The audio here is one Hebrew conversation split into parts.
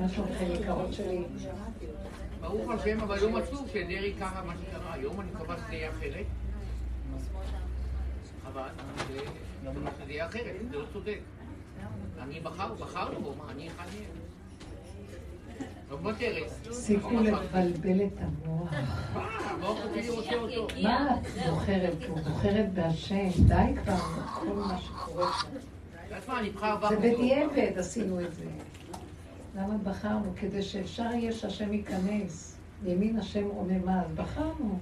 משהו יקרות שלי. ברוך השם, אבל לא מצאו שדרעי ככה מה שקרה היום, אני מקווה שזה יהיה אחרת. אבל זה יהיה אחרת, זה לא צודק. אני בחר, בחרנו בו, מה, אחד מהם. לא מוותרת. תפסיקו לבלבל את המוח. מה את בוחרת? הוא בוחרת בהשם. די כבר כל מה שקורה שם. זה בדיעבד עשינו את זה. למה בחרנו? כדי שאפשר יהיה שהשם ייכנס. ימין השם רוממה, אז בחרנו.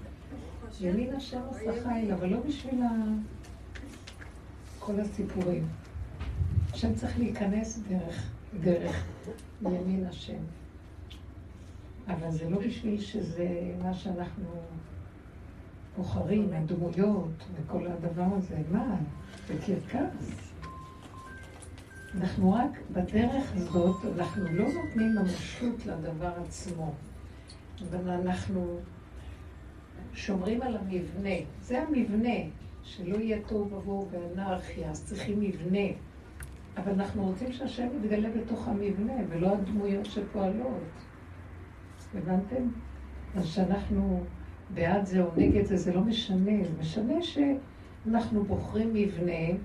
ימין השם עושה חיל, אבל לא בשביל כל הסיפורים. השם צריך להיכנס דרך, דרך ימין השם. אבל זה לא בשביל שזה מה שאנחנו בוחרים, הדמויות וכל הדבר הזה. מה? זה קרקס. אנחנו רק בדרך הזאת, אנחנו לא נותנים ממשות לדבר עצמו, אבל אנחנו שומרים על המבנה. זה המבנה, שלא יהיה תוהו ובוהו ואנרכיה, אז צריכים מבנה. אבל אנחנו רוצים שהשם יתגלה בתוך המבנה, ולא הדמויות שפועלות. הבנתם? אז שאנחנו בעד זה או נגד זה, זה לא משנה. זה משנה שאנחנו בוחרים מבנה,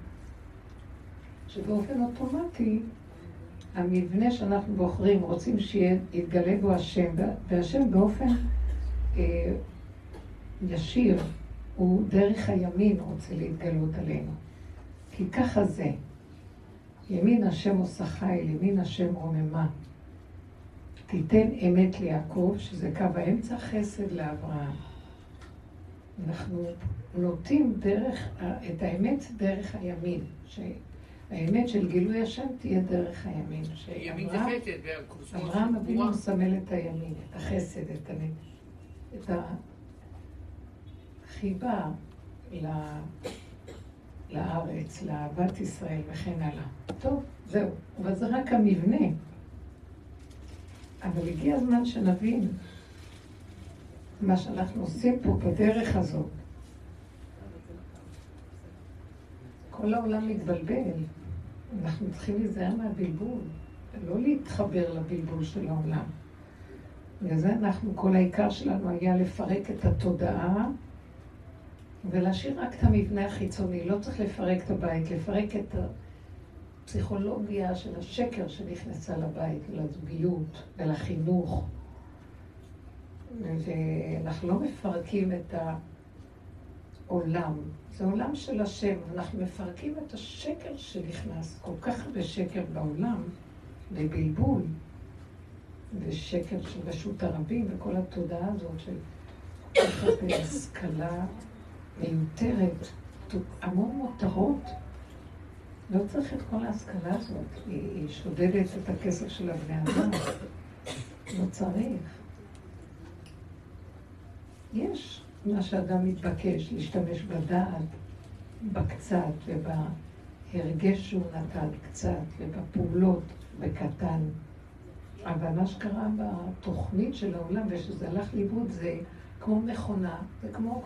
שבאופן אוטומטי, המבנה שאנחנו בוחרים, רוצים שיתגלה בו השם, והשם באופן אה, ישיר, הוא דרך הימין רוצה להתגלות עלינו. כי ככה זה. ימין השם עושה חיל, ימין השם רוממה. תיתן אמת ליעקב, שזה קו האמצע, חסד לאברהם. אנחנו נוטים דרך, את האמת דרך הימין. שהאמת של גילוי השם תהיה דרך הימין. אברהם אבינו מסמל את הימין, את החסד, את, הנ... את החיבה ל... לארץ, לאהבת ישראל וכן הלאה. טוב, זהו. אבל זה רק המבנה. אבל הגיע הזמן שנבין מה שאנחנו עושים פה בדרך הזאת. כל העולם מתבלבל. אנחנו צריכים להיזהר מהבלבול, לא להתחבר לבלבול של העולם. בגלל זה אנחנו, כל העיקר שלנו היה לפרק את התודעה ולהשאיר רק את המבנה החיצוני. לא צריך לפרק את הבית, לפרק את הפסיכולוגיה של השקר שנכנסה לבית, לזוגיות ולחינוך. ואנחנו לא מפרקים את העולם. זה עולם של השם. אנחנו מפרקים את השקר שנכנס, כל כך הרבה שקר בעולם, בבלבול, ושקר של רשות הרבים, וכל התודעה הזאת של השכלה מיותרת, המון מותרות. לא צריך את כל ההשכלה הזאת, היא, היא שודדת את הכסף של הבני אדם. לא צריך. יש מה שאדם מתבקש, להשתמש בדעת, בקצת ובהרגש שהוא נתן קצת, ובפעולות בקטן. אבל מה שקרה בתוכנית של העולם, ושזה הלך לאיבוד, זה כמו מכונה, זה כמו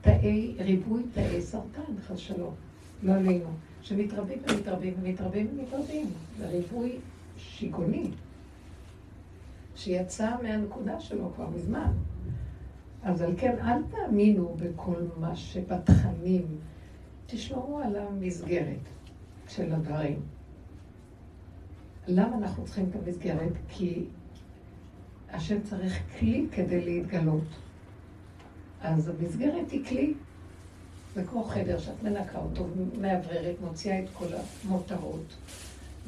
תאי, ריבוי תאי סרטן, חס שלום, לא עלינו, שמתרבים ומתרבים ומתרבים ומתרבים. זה ריבוי שיגוני, שיצא מהנקודה שלו כבר מזמן. אז על כן, אל תאמינו בכל מה שבתכנים. תשמרו על המסגרת של הדברים. למה אנחנו צריכים את המסגרת? כי השם צריך כלי כדי להתגלות. אז המסגרת היא כלי. זה כמו חדר שאת מנקה אותו, מאווררת, מוציאה את כל המותרות,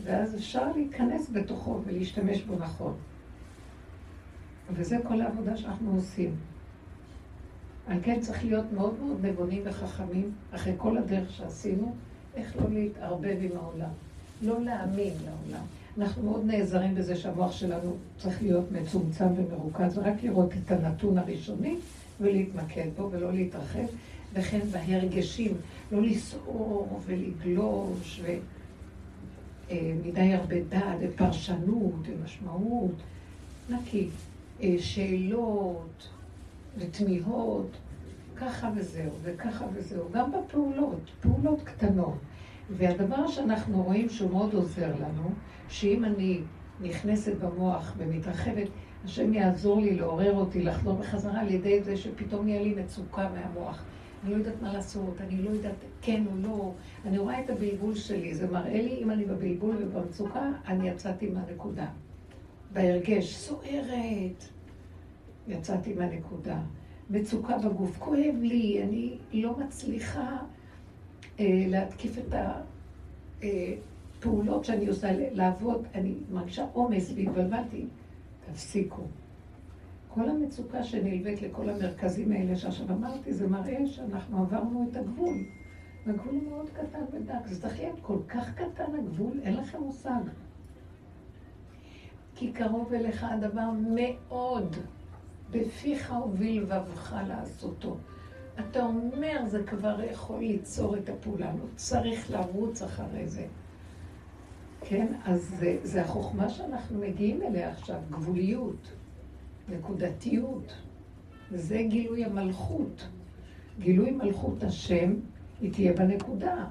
ואז אפשר להיכנס בתוכו ולהשתמש בו נכון. וזה כל העבודה שאנחנו עושים. על כן צריך להיות מאוד מאוד נבונים וחכמים, אחרי כל הדרך שעשינו, איך לא להתערבב עם העולם. לא להאמין לעולם. אנחנו מאוד נעזרים בזה שהמוח שלנו צריך להיות מצומצם ומרוכז, ורק לראות את הנתון הראשוני ולהתמקד בו ולא להתרחב, וכן בהרגשים, לא לסעור ולגלוש ומדי אה, הרבה דעת ופרשנות ומשמעות, נקי, אה, שאלות ותמיהות, ככה וזהו, וככה וזהו, גם בפעולות, פעולות קטנות. והדבר שאנחנו רואים שהוא מאוד עוזר לנו, שאם אני נכנסת במוח ומתרחבת, השם יעזור לי לעורר אותי, לחזור בחזרה על ידי זה שפתאום נהיה לי מצוקה מהמוח. אני לא יודעת מה לעשות, אני לא יודעת כן או לא. אני רואה את הבלבול שלי, זה מראה לי, אם אני בבלבול ובמצוקה, אני יצאתי מהנקודה. בהרגש, סוערת, יצאתי מהנקודה. מצוקה בגוף, כואב לי, אני לא מצליחה אה, להתקיף את הפעולות שאני עושה, לעבוד, אני מרגישה עומס והתבלבלתי. תפסיקו. כל המצוקה שנלווית לכל המרכזים האלה שעכשיו אמרתי, זה מראה שאנחנו עברנו את הגבול. הגבול הוא מאוד קטן ודק. זה צריך להיות כל כך קטן הגבול, אין לכם מושג. כי קרוב אליך הדבר מאוד, בפיך ובלבבך לעשותו. אתה אומר, זה כבר יכול ליצור את הפעולה, לא צריך לרוץ אחרי זה. כן, אז זה, זה החוכמה שאנחנו מגיעים אליה עכשיו, גבוליות. נקודתיות. וזה גילוי המלכות. גילוי מלכות השם, היא תהיה בנקודה.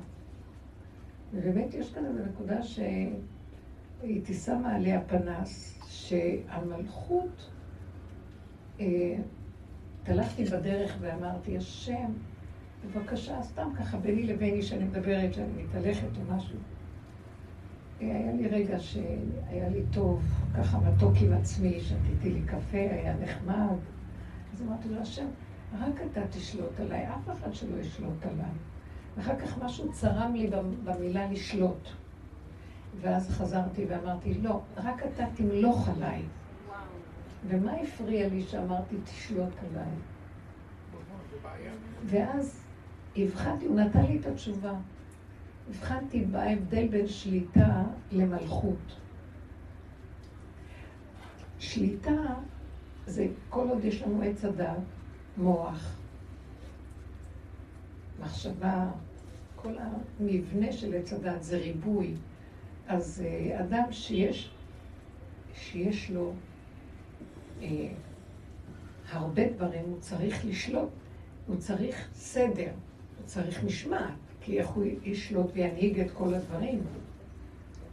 ובאמת יש כאן איזו נקודה שהייתי שמה עליה פנס, שהמלכות, אה, תלכתי בדרך ואמרתי, השם, בבקשה, סתם ככה ביני לביני שאני מדברת, שאני מתהלכת או משהו. היה לי רגע שהיה לי טוב, ככה מתוק עם עצמי, שתיתי לי קפה, היה נחמד. אז אמרתי לו, השם, רק אתה תשלוט עליי, אף אחד שלא ישלוט עליי. ואחר כך משהו צרם לי במילה לשלוט. ואז חזרתי ואמרתי, לא, רק אתה תמלוך עליי. ומה הפריע לי שאמרתי, תשלוט עליי? ואז הבחנתי, הוא נתן לי את התשובה. הבחנתי בהבדל בין שליטה למלכות. שליטה זה כל עוד יש לנו עץ הדת, מוח, מחשבה, כל המבנה של עץ הדת זה ריבוי. אז אה, אדם שיש, שיש לו הרבה דברים, הוא צריך לשלוט, הוא צריך סדר, הוא צריך משמעת. כי איך הוא ישלוט וינהיג את כל הדברים.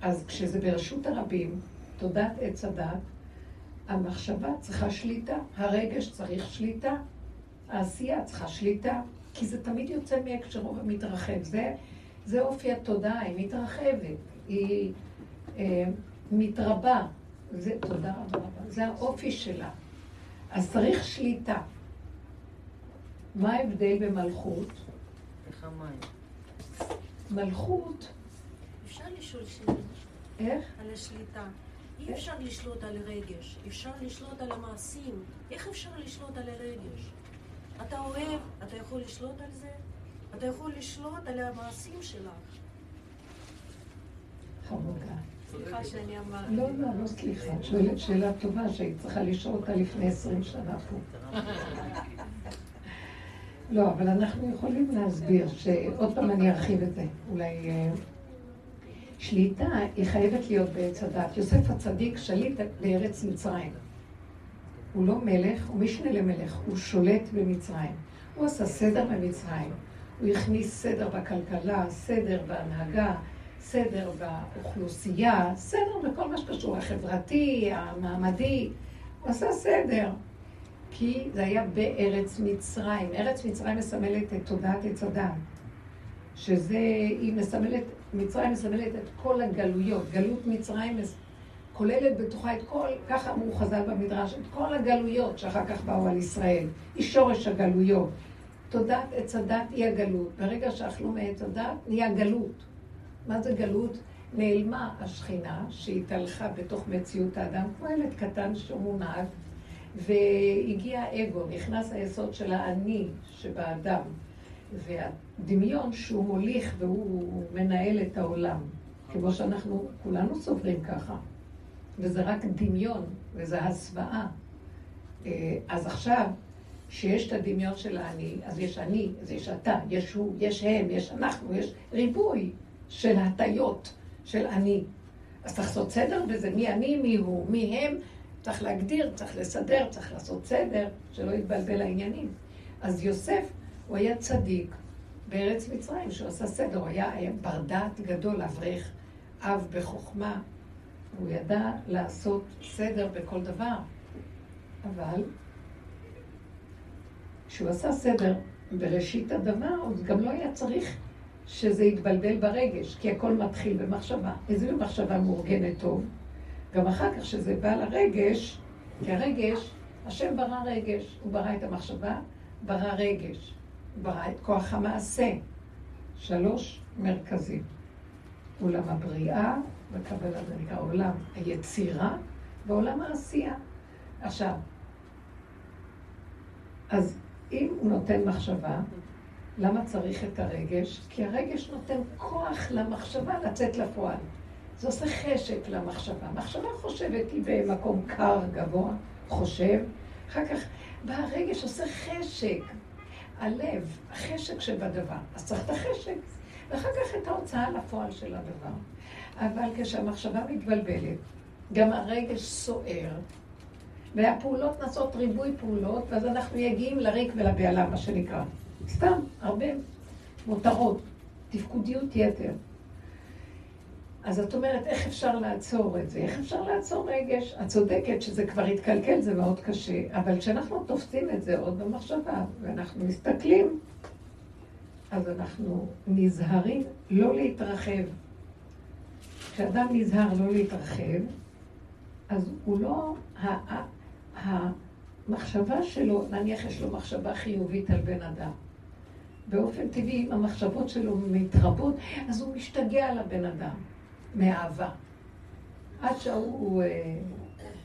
אז כשזה ברשות הרבים, תודעת עץ הדת, המחשבה צריכה שליטה, הרגש צריך שליטה, העשייה צריכה שליטה, כי זה תמיד יוצא מהקשרו ומתרחב. זה, זה אופי התודעה, היא מתרחבת, היא אה, מתרבה. זה, תודה רבה זה האופי שלה. אז צריך שליטה. מה ההבדל במלכות? איך המים? מלכות... אפשר לשאול שאלה. איך? על השליטה. אי אפשר לשלוט על רגש, אפשר לשלוט על המעשים. איך אפשר לשלוט על הרגש? אתה אוהב, אתה יכול לשלוט על זה? אתה יכול לשלוט על המעשים שלך. חמודה. לא, לא, לא סליחה. את שואלת שאלה טובה שהיית צריכה לשאול אותה לפני עשרים שנה פה. לא, אבל אנחנו יכולים להסביר שעוד פעם אני ארחיב את זה. אולי... אה, שליטה היא חייבת להיות בעץ הדת. יוסף הצדיק שליט בארץ מצרים. הוא לא מלך, הוא משנה למלך, הוא שולט במצרים. הוא עשה סדר במצרים. הוא הכניס סדר בכלכלה, סדר בהנהגה, סדר באוכלוסייה, סדר בכל מה שקשור, החברתי, המעמדי. הוא עשה סדר. כי זה היה בארץ מצרים. ארץ מצרים מסמלת את תודעת עץ הדת. שזה, היא מסמלת, מצרים מסמלת את כל הגלויות. גלות מצרים כוללת בתוכה את כל, ככה אמרו חז"ל במדרש, את כל הגלויות שאחר כך באו על ישראל. היא שורש הגלויות. תודעת עץ הדת היא הגלות. ברגע שאכלו מעץ הדת, נהיה גלות. מה זה גלות? נעלמה השכינה שהתהלכה בתוך מציאות האדם, כמו ילד קטן שהוא מונהג. והגיע האגו, נכנס היסוד של האני שבאדם, והדמיון שהוא מוליך והוא מנהל את העולם, כמו שאנחנו כולנו סוברים ככה, וזה רק דמיון, וזה הסוואה. אה, אז עכשיו, שיש את הדמיון של האני, אז יש אני, אז יש אתה, יש הוא, יש הם, יש אנחנו, יש ריבוי של הטיות של אני. אז צריך לעשות סדר בזה, מי אני, מי הוא, מי הם, צריך להגדיר, צריך לסדר, צריך לעשות סדר, שלא יתבלבל העניינים. אז יוסף, הוא היה צדיק בארץ מצרים, שהוא עשה סדר, הוא היה, בר דעת גדול, אברך, אב בחוכמה, הוא ידע לעשות סדר בכל דבר. אבל כשהוא עשה סדר בראשית הדבר, אז גם לא היה צריך שזה יתבלבל ברגש, כי הכל מתחיל במחשבה. איזו מחשבה מאורגנת טוב. גם אחר כך שזה בא לרגש, כי הרגש, השם ברא רגש, הוא ברא את המחשבה, ברא רגש, הוא ברא את כוח המעשה. שלוש מרכזים. עולם הבריאה, בקבלה זה נקרא עולם היצירה, ועולם העשייה. עכשיו, אז אם הוא נותן מחשבה, למה צריך את הרגש? כי הרגש נותן כוח למחשבה לצאת לפועל. זה עושה חשק למחשבה. מחשבה חושבת היא במקום קר, גבוה, חושב, אחר כך בא הרגש, עושה חשק. הלב, החשק שבדבר. אז צריך את החשק, ואחר כך את ההוצאה לפועל של הדבר. אבל כשהמחשבה מתבלבלת, גם הרגש סוער, והפעולות נעשות ריבוי פעולות, ואז אנחנו מגיעים לריק ולבהלה, מה שנקרא. סתם, הרבה מותרות, תפקודיות יתר. אז את אומרת, איך אפשר לעצור את זה? איך אפשר לעצור רגש? את צודקת שזה כבר התקלקל, זה מאוד קשה, אבל כשאנחנו תופסים את זה עוד במחשבה, ואנחנו מסתכלים, אז אנחנו נזהרים לא להתרחב. כשאדם נזהר לא להתרחב, אז הוא לא... המחשבה שלו, נניח יש לו מחשבה חיובית על בן אדם. באופן טבעי, אם המחשבות שלו מתרבות, אז הוא משתגע על הבן אדם, מאהבה. עד שהוא אה,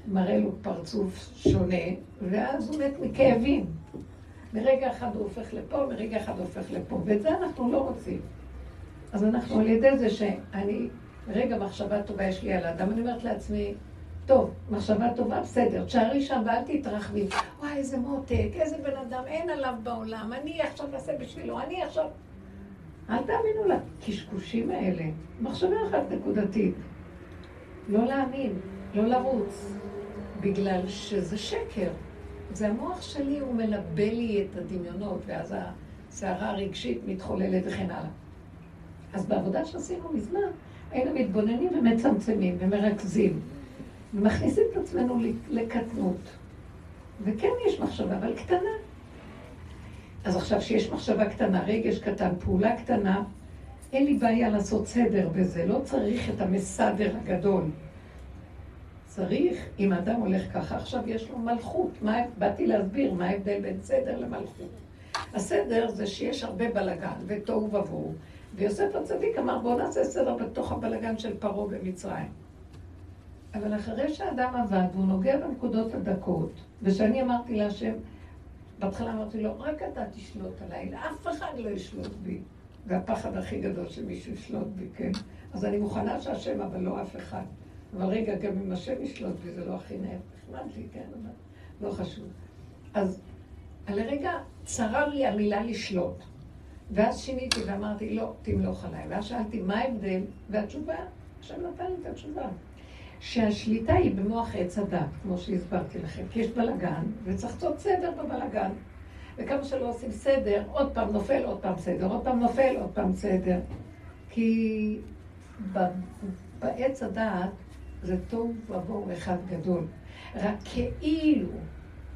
מראה לו פרצוף שונה, ואז הוא מת מכאבים. מרגע אחד הוא הופך לפה, מרגע אחד הוא הופך לפה, ואת זה אנחנו לא רוצים. אז אנחנו על ידי זה שאני, רגע מחשבה טובה יש לי על האדם, אני אומרת לעצמי, טוב, מחשבה טובה, בסדר, תשארי שם ואל תתרחבי. וואי, איזה מותק, איזה בן אדם, אין עליו בעולם, אני עכשיו אעשה בשבילו, אני עכשיו... אל תאמינו לקשקושים האלה. מחשבה אחת נקודתית. לא להאמין, לא לרוץ, בגלל שזה שקר. זה המוח שלי, הוא מלבה לי את הדמיונות, ואז הסערה הרגשית מתחוללת וכן הלאה. אז בעבודה שעשינו מזמן, היינו מתבוננים ומצמצמים ומרכזים. ומכניסים את עצמנו לקטנות. וכן יש מחשבה, אבל קטנה. אז עכשיו שיש מחשבה קטנה, רגש קטן, פעולה קטנה, אין לי בעיה לעשות סדר בזה, לא צריך את המסדר הגדול. צריך, אם האדם הולך ככה, עכשיו יש לו מלכות. מה, באתי להסביר מה ההבדל בין סדר למלכות. הסדר זה שיש הרבה בלגן ותוהו ובוהו, ויוסף הצדיק אמר בואו נעשה סדר בתוך הבלגן של פרעה במצרים. אבל אחרי שהאדם עבד והוא נוגע בנקודות הדקות, ושאני אמרתי להשם, בהתחלה אמרתי לו, רק אתה תשלוט עליי, אף אחד לא ישלוט בי. זה הפחד הכי גדול שמישהו ישלוט בי, כן? אז אני מוכנה שהשם, אבל לא אף אחד. אבל רגע, גם אם השם ישלוט בי, זה לא הכי נחמד לי, כן? אבל לא חשוב. אז לרגע צרה לי המילה לשלוט. ואז שיניתי ואמרתי, לא, תמלוך עליי. ואז שאלתי, מה ההבדל? והתשובה, השם נתן לי את התשובה. שהשליטה היא במוח עץ הדת, כמו שהסברתי לכם, כי יש בלאגן, וצריך לעשות סדר בבלאגן. וכמה שלא עושים סדר, עוד פעם נופל, עוד פעם סדר, עוד פעם נופל, עוד פעם סדר. כי בעץ הדעת זה טוב ובואו אחד גדול. רק כאילו,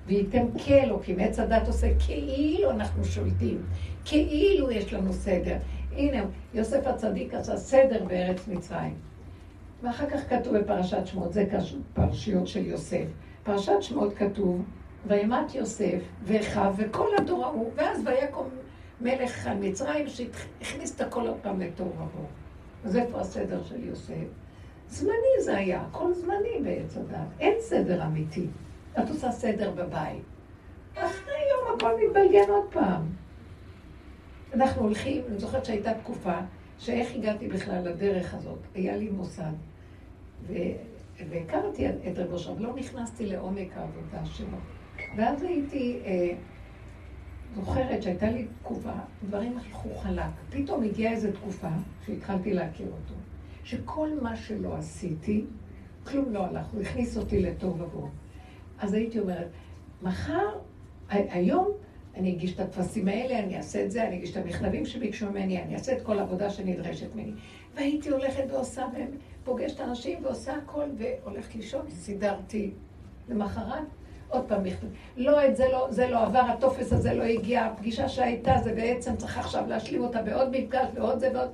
וייתם כאלוקים, עץ הדת עושה כאילו אנחנו שולטים, כאילו יש לנו סדר. הנה, יוסף הצדיק עשה סדר בארץ מצרים. ואחר כך כתוב בפרשת שמות, זה פרשיות של יוסף. פרשת שמות כתוב, וימת יוסף ואחיו וכל הדור ההוא, ואז ויקום מלך על מצרים שהכניס את הכל עוד פעם לתוהו ובוהו. אז איפה הסדר של יוסף? זמני זה היה, הכל זמני בעץ הדת, אין סדר אמיתי. את עושה סדר בבית. אחרי יום הכל מתבלגן עוד פעם. אנחנו הולכים, אני זוכרת שהייתה תקופה שאיך הגעתי בכלל לדרך הזאת. היה לי מוסד. והכרתי את רב אושר, לא נכנסתי לעומק העבודה שלו. ואז הייתי אה, זוכרת שהייתה לי תקופה, דברים הלכו חלק. פתאום הגיעה איזו תקופה שהתחלתי להכיר אותו, שכל מה שלא עשיתי, כלום לא הלך, הוא הכניס אותי לטוב ובוהו. אז הייתי אומרת, מחר, היום, אני אגיש את הטפסים האלה, אני אעשה את זה, אני אגיש את המכתבים שביקשו ממני, אני אעשה את כל העבודה שנדרשת ממני. והייתי הולכת ועושה, פוגשת אנשים ועושה הכל והולכת לישון, סידרתי. למחרת, עוד פעם מכתב. לא, את זה לא, זה לא עבר, הטופס הזה לא הגיע, הפגישה שהייתה זה בעצם צריך עכשיו להשלים אותה בעוד מפגש ועוד זה ועוד.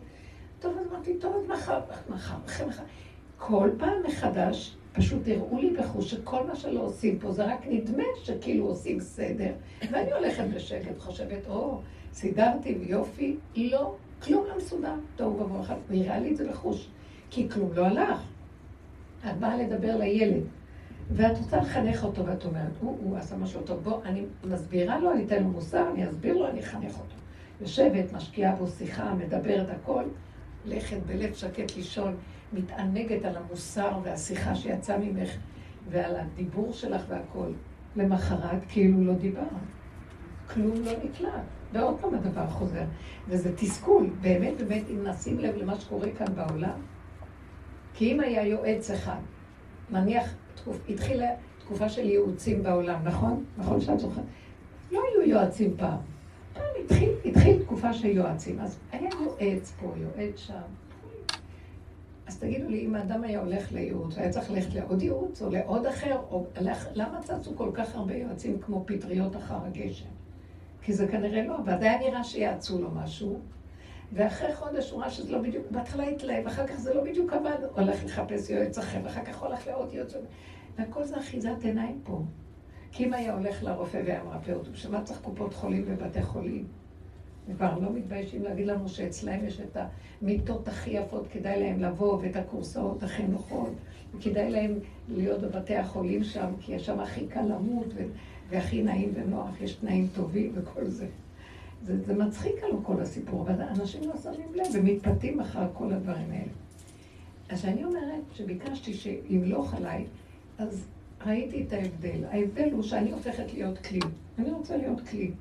טוב, אז אמרתי, טוב, אז מחר, מחר, אחרי מחר. כל פעם מחדש, פשוט הראו לי בחוש שכל מה שלא עושים פה זה רק נדמה שכאילו עושים סדר. ואני הולכת בשקט, חושבת, או, סידרתי ויופי. לא, כלום לא מסודר. טוב, ובוא, הוא הראה לי את זה בחוש. כי כלום לא הלך. את באה לדבר לילד, ואת רוצה לחנך אותו, ואת אומרת, הוא, הוא עשה משהו טוב. בוא, אני מסבירה לו, אני אתן לו מוסר, אני אסביר לו, אני אחנך אותו. יושבת, משקיעה בו שיחה, מדברת הכל, לכת בלב שקט לישון, מתענגת על המוסר והשיחה שיצאה ממך, ועל הדיבור שלך והכל. למחרת כאילו לא דיברת. כלום לא נקלט. ועוד פעם הדבר חוזר. וזה תסכול, באמת באמת, אם נשים לב למה שקורה כאן בעולם, כי אם היה יועץ אחד, נניח, תקופ, התחילה תקופה של ייעוצים בעולם, נכון? נכון שאת זוכרת? לא היו יועצים פעם. פעם התחיל, התחיל תקופה של יועצים, אז היה יועץ פה, יועץ שם. אז תגידו לי, אם האדם היה הולך לייעוץ, היה צריך ללכת לעוד ייעוץ או לעוד אחר, או למה צצו כל כך הרבה יועצים כמו פטריות אחר הגשם? כי זה כנראה לא, היה נראה שיעצו לו משהו, ואחרי חודש הוא ראה שזה לא בדיוק, בהתחלה התלהב, אחר כך זה לא בדיוק עבד, הולך לחפש יועץ אחר, ואחר כך הולך לעוד יועץ. והכל זה אחיזת עיניים פה. כי אם היה הולך לרופא והיה מרפא אותו, בשביל מה צריך קופות חולים ובתי חולים? כבר לא מתביישים להגיד לנו שאצלהם יש את המיטות הכי יפות, כדאי להם לבוא, ואת הקורסאות הכי נוחות, וכדאי להם להיות בבתי החולים שם, כי יש שם הכי קל למות, והכי נעים ונוח, יש תנאים טובים וכל זה. זה, זה מצחיק עלו כל הסיפור, אבל אנשים לא שמים לב ומתפתים אחר כל הדברים האלה. אז אני אומרת שביקשתי שימלוך עליי, אז ראיתי את ההבדל. ההבדל הוא שאני הופכת להיות כלי. אני רוצה להיות כלי.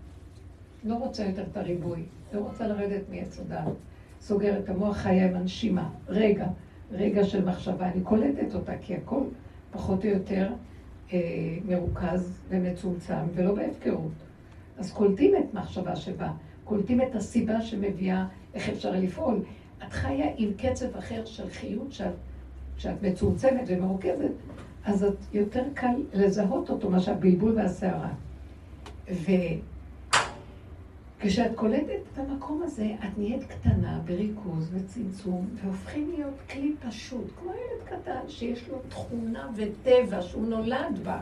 לא רוצה יותר את הריבוי. לא רוצה לרדת מעץ הדעת. סוגר את המוח, חיה עם הנשימה. רגע, רגע של מחשבה. אני קולטת אותה, כי הכל פחות או יותר אה, מרוכז ומצומצם, ולא בהפקרות. אז קולטים את מחשבה שבאה, קולטים את הסיבה שמביאה איך אפשר לפעול. את חיה עם קצב אחר של חיות שאת, שאת מצומצמת ומרוכזת, אז את יותר קל לזהות אותו מאשר הבלבול והסערה. וכשאת קולטת את המקום הזה, את נהיית קטנה בריכוז וצמצום, והופכים להיות כלי פשוט, כמו ילד קטן שיש לו תכונה וטבע שהוא נולד בה.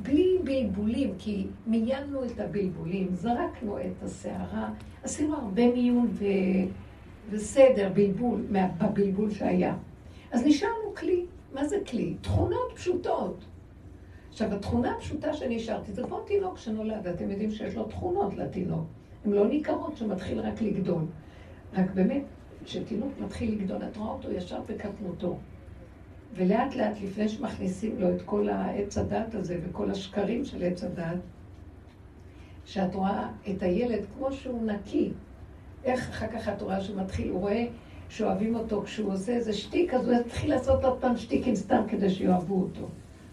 בלי בלבולים, כי מיינו את הבלבולים, זרקנו את הסערה, עשינו הרבה מיון ו... וסדר, בלבול, בבלבול שהיה. אז נשארנו כלי. מה זה כלי? תכונות פשוטות. עכשיו, התכונה הפשוטה שנשארתי, זה כמו תינוק שנולד, אתם יודעים שיש לו תכונות לתינוק. הן לא ניכרות שמתחיל רק לגדול. רק באמת, כשתינוק מתחיל לגדול, את רואה אותו ישר בקטנותו. ולאט לאט, לפני שמכניסים לו את כל העץ הדת הזה וכל השקרים של עץ הדת, שאת רואה את הילד כמו שהוא נקי, איך אחר כך את רואה שהוא מתחיל, הוא רואה שאוהבים אותו כשהוא עושה איזה שטיק, אז הוא יתחיל לעשות עוד פעם שטיקים סתם כדי שיאהבו אותו.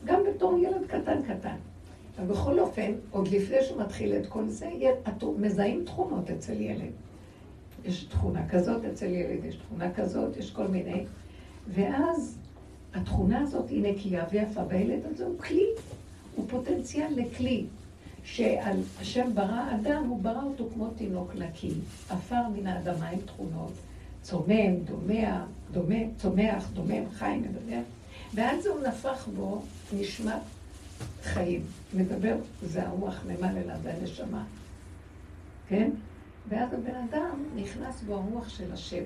גם בתור ילד קטן קטן. אבל בכל אופן, עוד לפני שהוא מתחיל את כל זה, מזהים תכונות אצל ילד. יש תכונה כזאת אצל ילד, יש תכונה כזאת, יש כל מיני. ואז התכונה הזאת היא נקייה ויפה, והילד הזה הוא כלי, הוא פוטנציאל לכלי. שעל השם ברא אדם, הוא ברא אותו כמו תינוק נקי, עפר מן האדמה עם תכונות, צומם, דומע, דומה, צומח, דומם, חי, מדבר, ואז הוא נפח בו נשמת חיים. מדבר, זה הרוח ממלא זה הנשמה, כן? ואז הבן אדם נכנס בו הרוח של השם.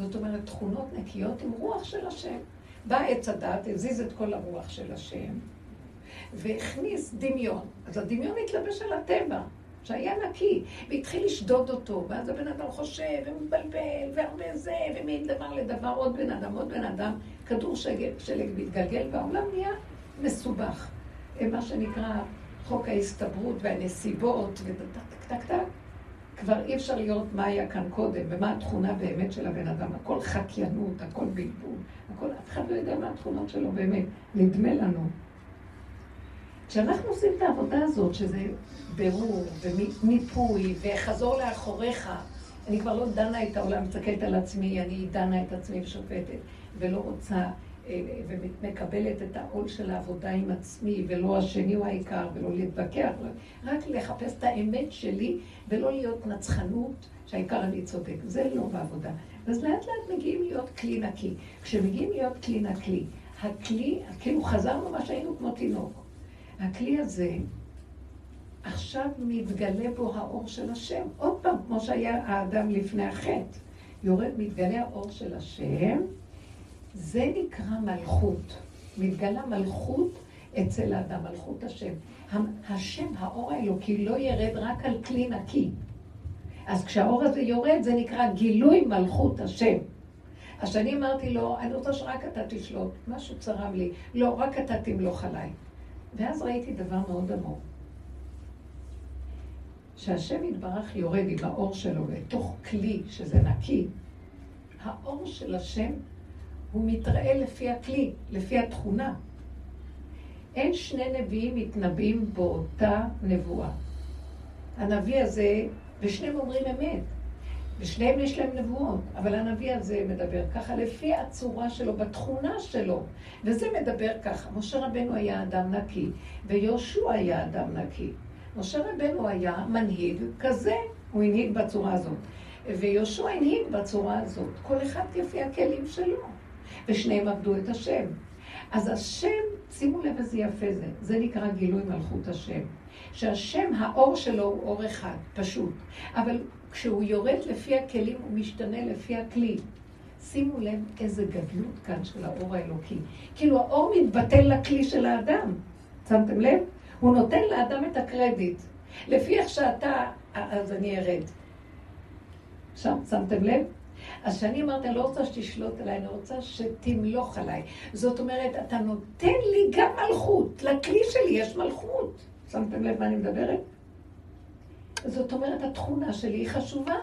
זאת אומרת, תכונות נקיות עם רוח של השם. בא עץ הדת, הזיז את כל הרוח של השם, והכניס דמיון. אז הדמיון התלבש על הטבע, שהיה נקי, והתחיל לשדוד אותו, ואז הבן אדם חושב, ומתבלבל, והרבה זה, ומדבר לדבר, עוד בן אדם, עוד בן אדם, כדור שלג, מתגלגל, והעולם נהיה מסובך. מה שנקרא חוק ההסתברות והנסיבות, וטק טק טק, כבר אי אפשר לראות מה היה כאן קודם, ומה התכונה באמת של הבן אדם. הכל חקיינות, הכל בלבול, הכל, אף אחד לא יודע מה התכונות שלו באמת. נדמה לנו. כשאנחנו עושים את העבודה הזאת, שזה ברור ומיפוי וחזור לאחוריך, אני כבר לא דנה את העולם, מסתכלת על עצמי, אני דנה את עצמי ושופטת, ולא רוצה ומקבלת את העול של העבודה עם עצמי, ולא השני הוא העיקר, ולא להתווכח, רק לחפש את האמת שלי, ולא להיות נצחנות, שהעיקר אני צודק. זה לא בעבודה. אז לאט לאט מגיעים להיות כלי נקי. כשמגיעים להיות כלי נקי, הכלי, כאילו חזרנו מה שהיינו כמו תינוק. הכלי הזה, עכשיו מתגלה בו האור של השם. עוד פעם, כמו שהיה האדם לפני החטא. יורד, מתגלה האור של השם, זה נקרא מלכות. מתגלה מלכות אצל האדם, מלכות השם. השם, האור האלוקי, לא ירד רק על כלי נקי. אז כשהאור הזה יורד, זה נקרא גילוי מלכות השם. אז כשאני אמרתי לו, אני רוצה שרק אתה תשלוט, משהו צרם לי, לא, רק אתה תמלוך עליי. ואז ראיתי דבר מאוד עמוק. שהשם יתברך יורד עם האור שלו לתוך כלי שזה נקי, האור של השם הוא מתראה לפי הכלי, לפי התכונה. אין שני נביאים מתנבאים באותה נבואה. הנביא הזה, ושניהם אומרים אמת, ושניהם יש להם נבואות, אבל הנביא הזה מדבר ככה לפי הצורה שלו, בתכונה שלו, וזה מדבר ככה. משה רבנו היה אדם נקי, ויהושע היה אדם נקי. משה רבנו היה מנהיג כזה, הוא הנהיג בצורה הזאת. ויהושע הנהיג בצורה הזאת, כל אחד לפי הכלים שלו. ושניהם עבדו את השם. אז השם, שימו לב איזה יפה זה, זה נקרא גילוי מלכות השם. שהשם, האור שלו הוא אור אחד, פשוט. אבל כשהוא יורד לפי הכלים, הוא משתנה לפי הכלי. שימו לב איזה גדלות כאן של האור האלוקי. כאילו האור מתבטל לכלי של האדם. שמתם לב? הוא נותן לאדם את הקרדיט. לפי איך שאתה, אז אני ארד. שם, שמתם לב? אז כשאני אמרתי, אני לא רוצה שתשלוט עליי, אני רוצה שתמלוך עליי. זאת אומרת, אתה נותן לי גם מלכות. לכלי שלי יש מלכות. שמתם לב מה אני מדברת? זאת אומרת, התכונה שלי היא חשובה.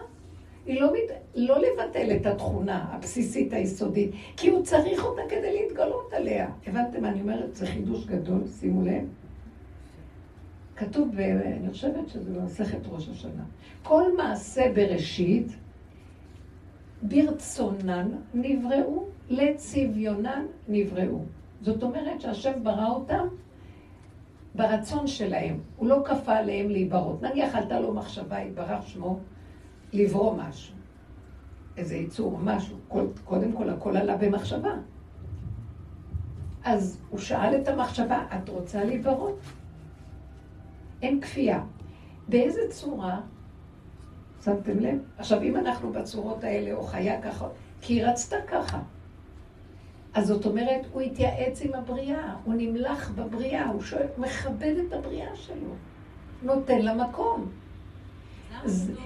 היא לא, מת... לא לבטל את התכונה הבסיסית היסודית, כי הוא צריך אותה כדי להתגלות עליה. הבנתם מה אני אומרת? זה חידוש גדול, שימו לב. כתוב, אני חושבת שזה במסכת ראש השנה, כל מעשה בראשית, ברצונן נבראו, לצביונן נבראו. זאת אומרת שהשם ברא אותם ברצון שלהם. הוא לא כפה עליהם להיברות. נניח עלתה לו מחשבה, יתברך שמו, לברוא משהו. איזה ייצור, משהו. קודם כל, הכל עלה במחשבה. אז הוא שאל את המחשבה, את רוצה להיברות? אין כפייה. באיזה צורה שמתם לב? עכשיו, אם אנחנו בצורות האלה, או חיה ככה, כי היא רצתה ככה. אז זאת אומרת, הוא התייעץ עם הבריאה, הוא נמלח בבריאה, הוא שואל, מכבד את הבריאה שלו, נותן לה מקום.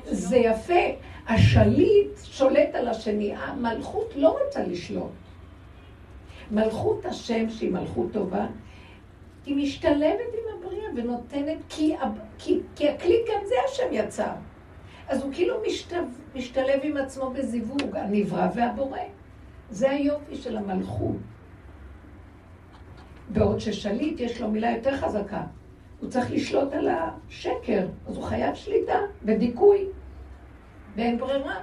זה יפה. השליט שולט על השני, המלכות לא רוצה לשלוט. מלכות השם, שהיא מלכות טובה, היא משתלבת עם הבריאה ונותנת, כי, כי, כי הכלי גם זה השם יצר. אז הוא כאילו משתב, משתלב עם עצמו בזיווג, הנברא והבורא. זה היופי של המלכות. בעוד ששליט יש לו מילה יותר חזקה. הוא צריך לשלוט על השקר, אז הוא חייב שליטה ודיכוי. ואין ברירה.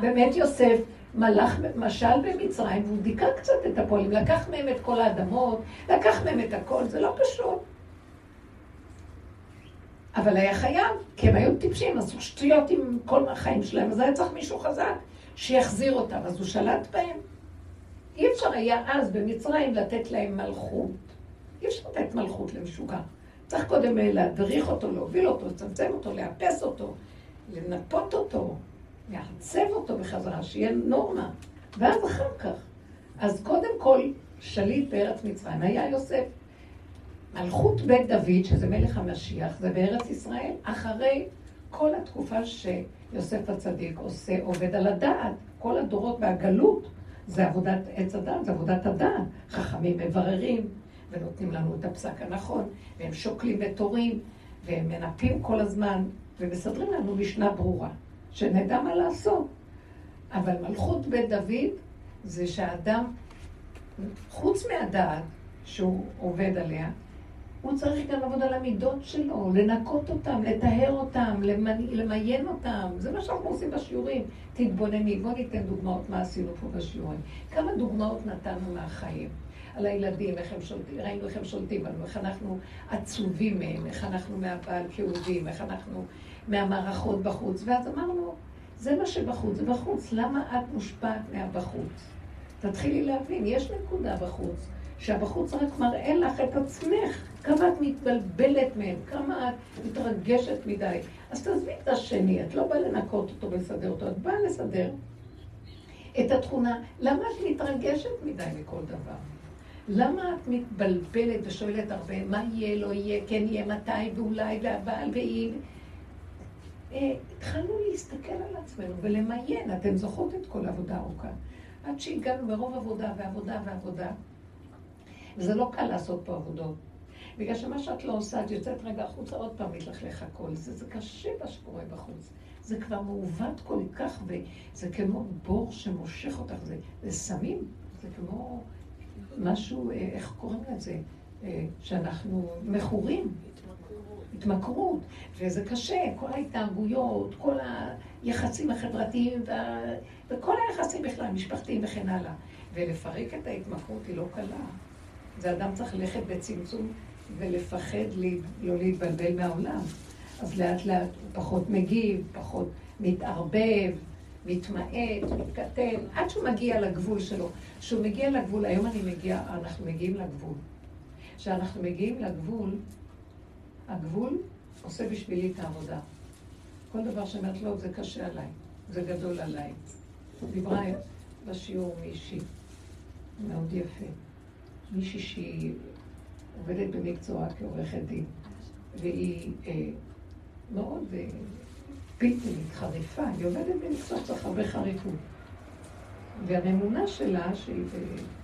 באמת יוסף מלך, משל במצרים, והוא דיכא קצת את הפועלים, לקח מהם את כל האדמות, לקח מהם את הכל, זה לא פשוט. אבל היה חייב, כי הם היו טיפשים, עשו שטויות עם כל החיים שלהם, אז היה צריך מישהו חזק שיחזיר אותם, אז הוא שלט בהם. אי אפשר היה אז במצרים לתת להם מלכות. אי אפשר לתת מלכות למשוגע. צריך קודם להדריך אותו, להוביל אותו, לצמצם אותו, לאפס אותו, לנפות אותו, לעצב אותו בחזרה, שיהיה נורמה. ואז אחר כך. אז קודם כל, שליט בארץ מצרים היה יוסף. מלכות בית דוד, שזה מלך המשיח, זה בארץ ישראל, אחרי כל התקופה שיוסף הצדיק עושה, עובד על הדעת, כל הדורות והגלות, זה עבודת עץ הדעת, זה עבודת הדעת. חכמים מבררים ונותנים לנו את הפסק הנכון, והם שוקלים ותורים, והם מנפים כל הזמן, ומסדרים לנו משנה ברורה, שנדע מה לעשות. אבל מלכות בית דוד זה שהאדם, חוץ מהדעת שהוא עובד עליה, הוא צריך גם לעבוד על המידות שלו, לנקות אותם, לטהר אותם, למיין אותם. זה מה שאנחנו עושים בשיעורים. תתבונני, בואו ניתן דוגמאות מה עשינו פה בשיעורים. כמה דוגמאות נתנו מהחיים. על הילדים, איך הם שולטים, ראינו איך הם שולטים בנו, איך אנחנו עצובים מהם, איך אנחנו מהבעל כאובים, איך אנחנו מהמערכות בחוץ. ואז אמרנו, זה מה שבחוץ, זה בחוץ. למה את מושפעת מהבחוץ? תתחילי להבין, יש נקודה בחוץ, שהבחוץ רק מראה לך את עצמך, כמה את מתבלבלת מהם, כמה את מתרגשת מדי. אז תעזבי את השני, את לא באה לנקות אותו ולסדר אותו, את באה לסדר את התכונה. למה את מתרגשת מדי מכל דבר? למה את מתבלבלת ושואלת הרבה, מה יהיה, לא יהיה, כן יהיה, מתי, ואולי, והבעל, והיא... אה, התחלנו להסתכל על עצמנו ולמיין, אתן זוכרות את כל העבודה הארוכה. עד שהגענו מרוב עבודה ועבודה ועבודה. וזה לא קל לעשות פה עבודות. בגלל שמה שאת לא עושה, את יוצאת רגע החוצה, עוד פעם מתלכלך הכל. זה, זה קשה מה שקורה בחוץ. זה כבר מעוות כל כך, וזה כמו בור שמושך אותך. זה, זה סמים, זה כמו משהו, אה, איך קוראים לזה? אה, שאנחנו מכורים. התמכרות, וזה קשה, כל ההתנהגויות, כל היחסים החברתיים וה... וכל היחסים בכלל, משפחתיים וכן הלאה. ולפרק את ההתמכרות היא לא קלה. זה אדם צריך ללכת בצמצום ולפחד לי, לא להתבלבל מהעולם. אז לאט לאט הוא פחות מגיב, פחות מתערבב, מתמעט, מתקטן, עד שהוא מגיע לגבול שלו. כשהוא מגיע לגבול, היום אני מגיע, אנחנו מגיעים לגבול. כשאנחנו מגיעים לגבול, הגבול עושה בשבילי את העבודה. כל דבר שאומרת לו, זה קשה עליי, זה גדול עליי. דיברה בשיעור מישהי, מאוד יפה. מישהי שהיא עובדת במקצועה כעורכת דין, והיא אה, מאוד אה, פיתנית, חריפה, היא עובדת במקצוע צריך הרבה חריפות. והממונה שלה, שהיא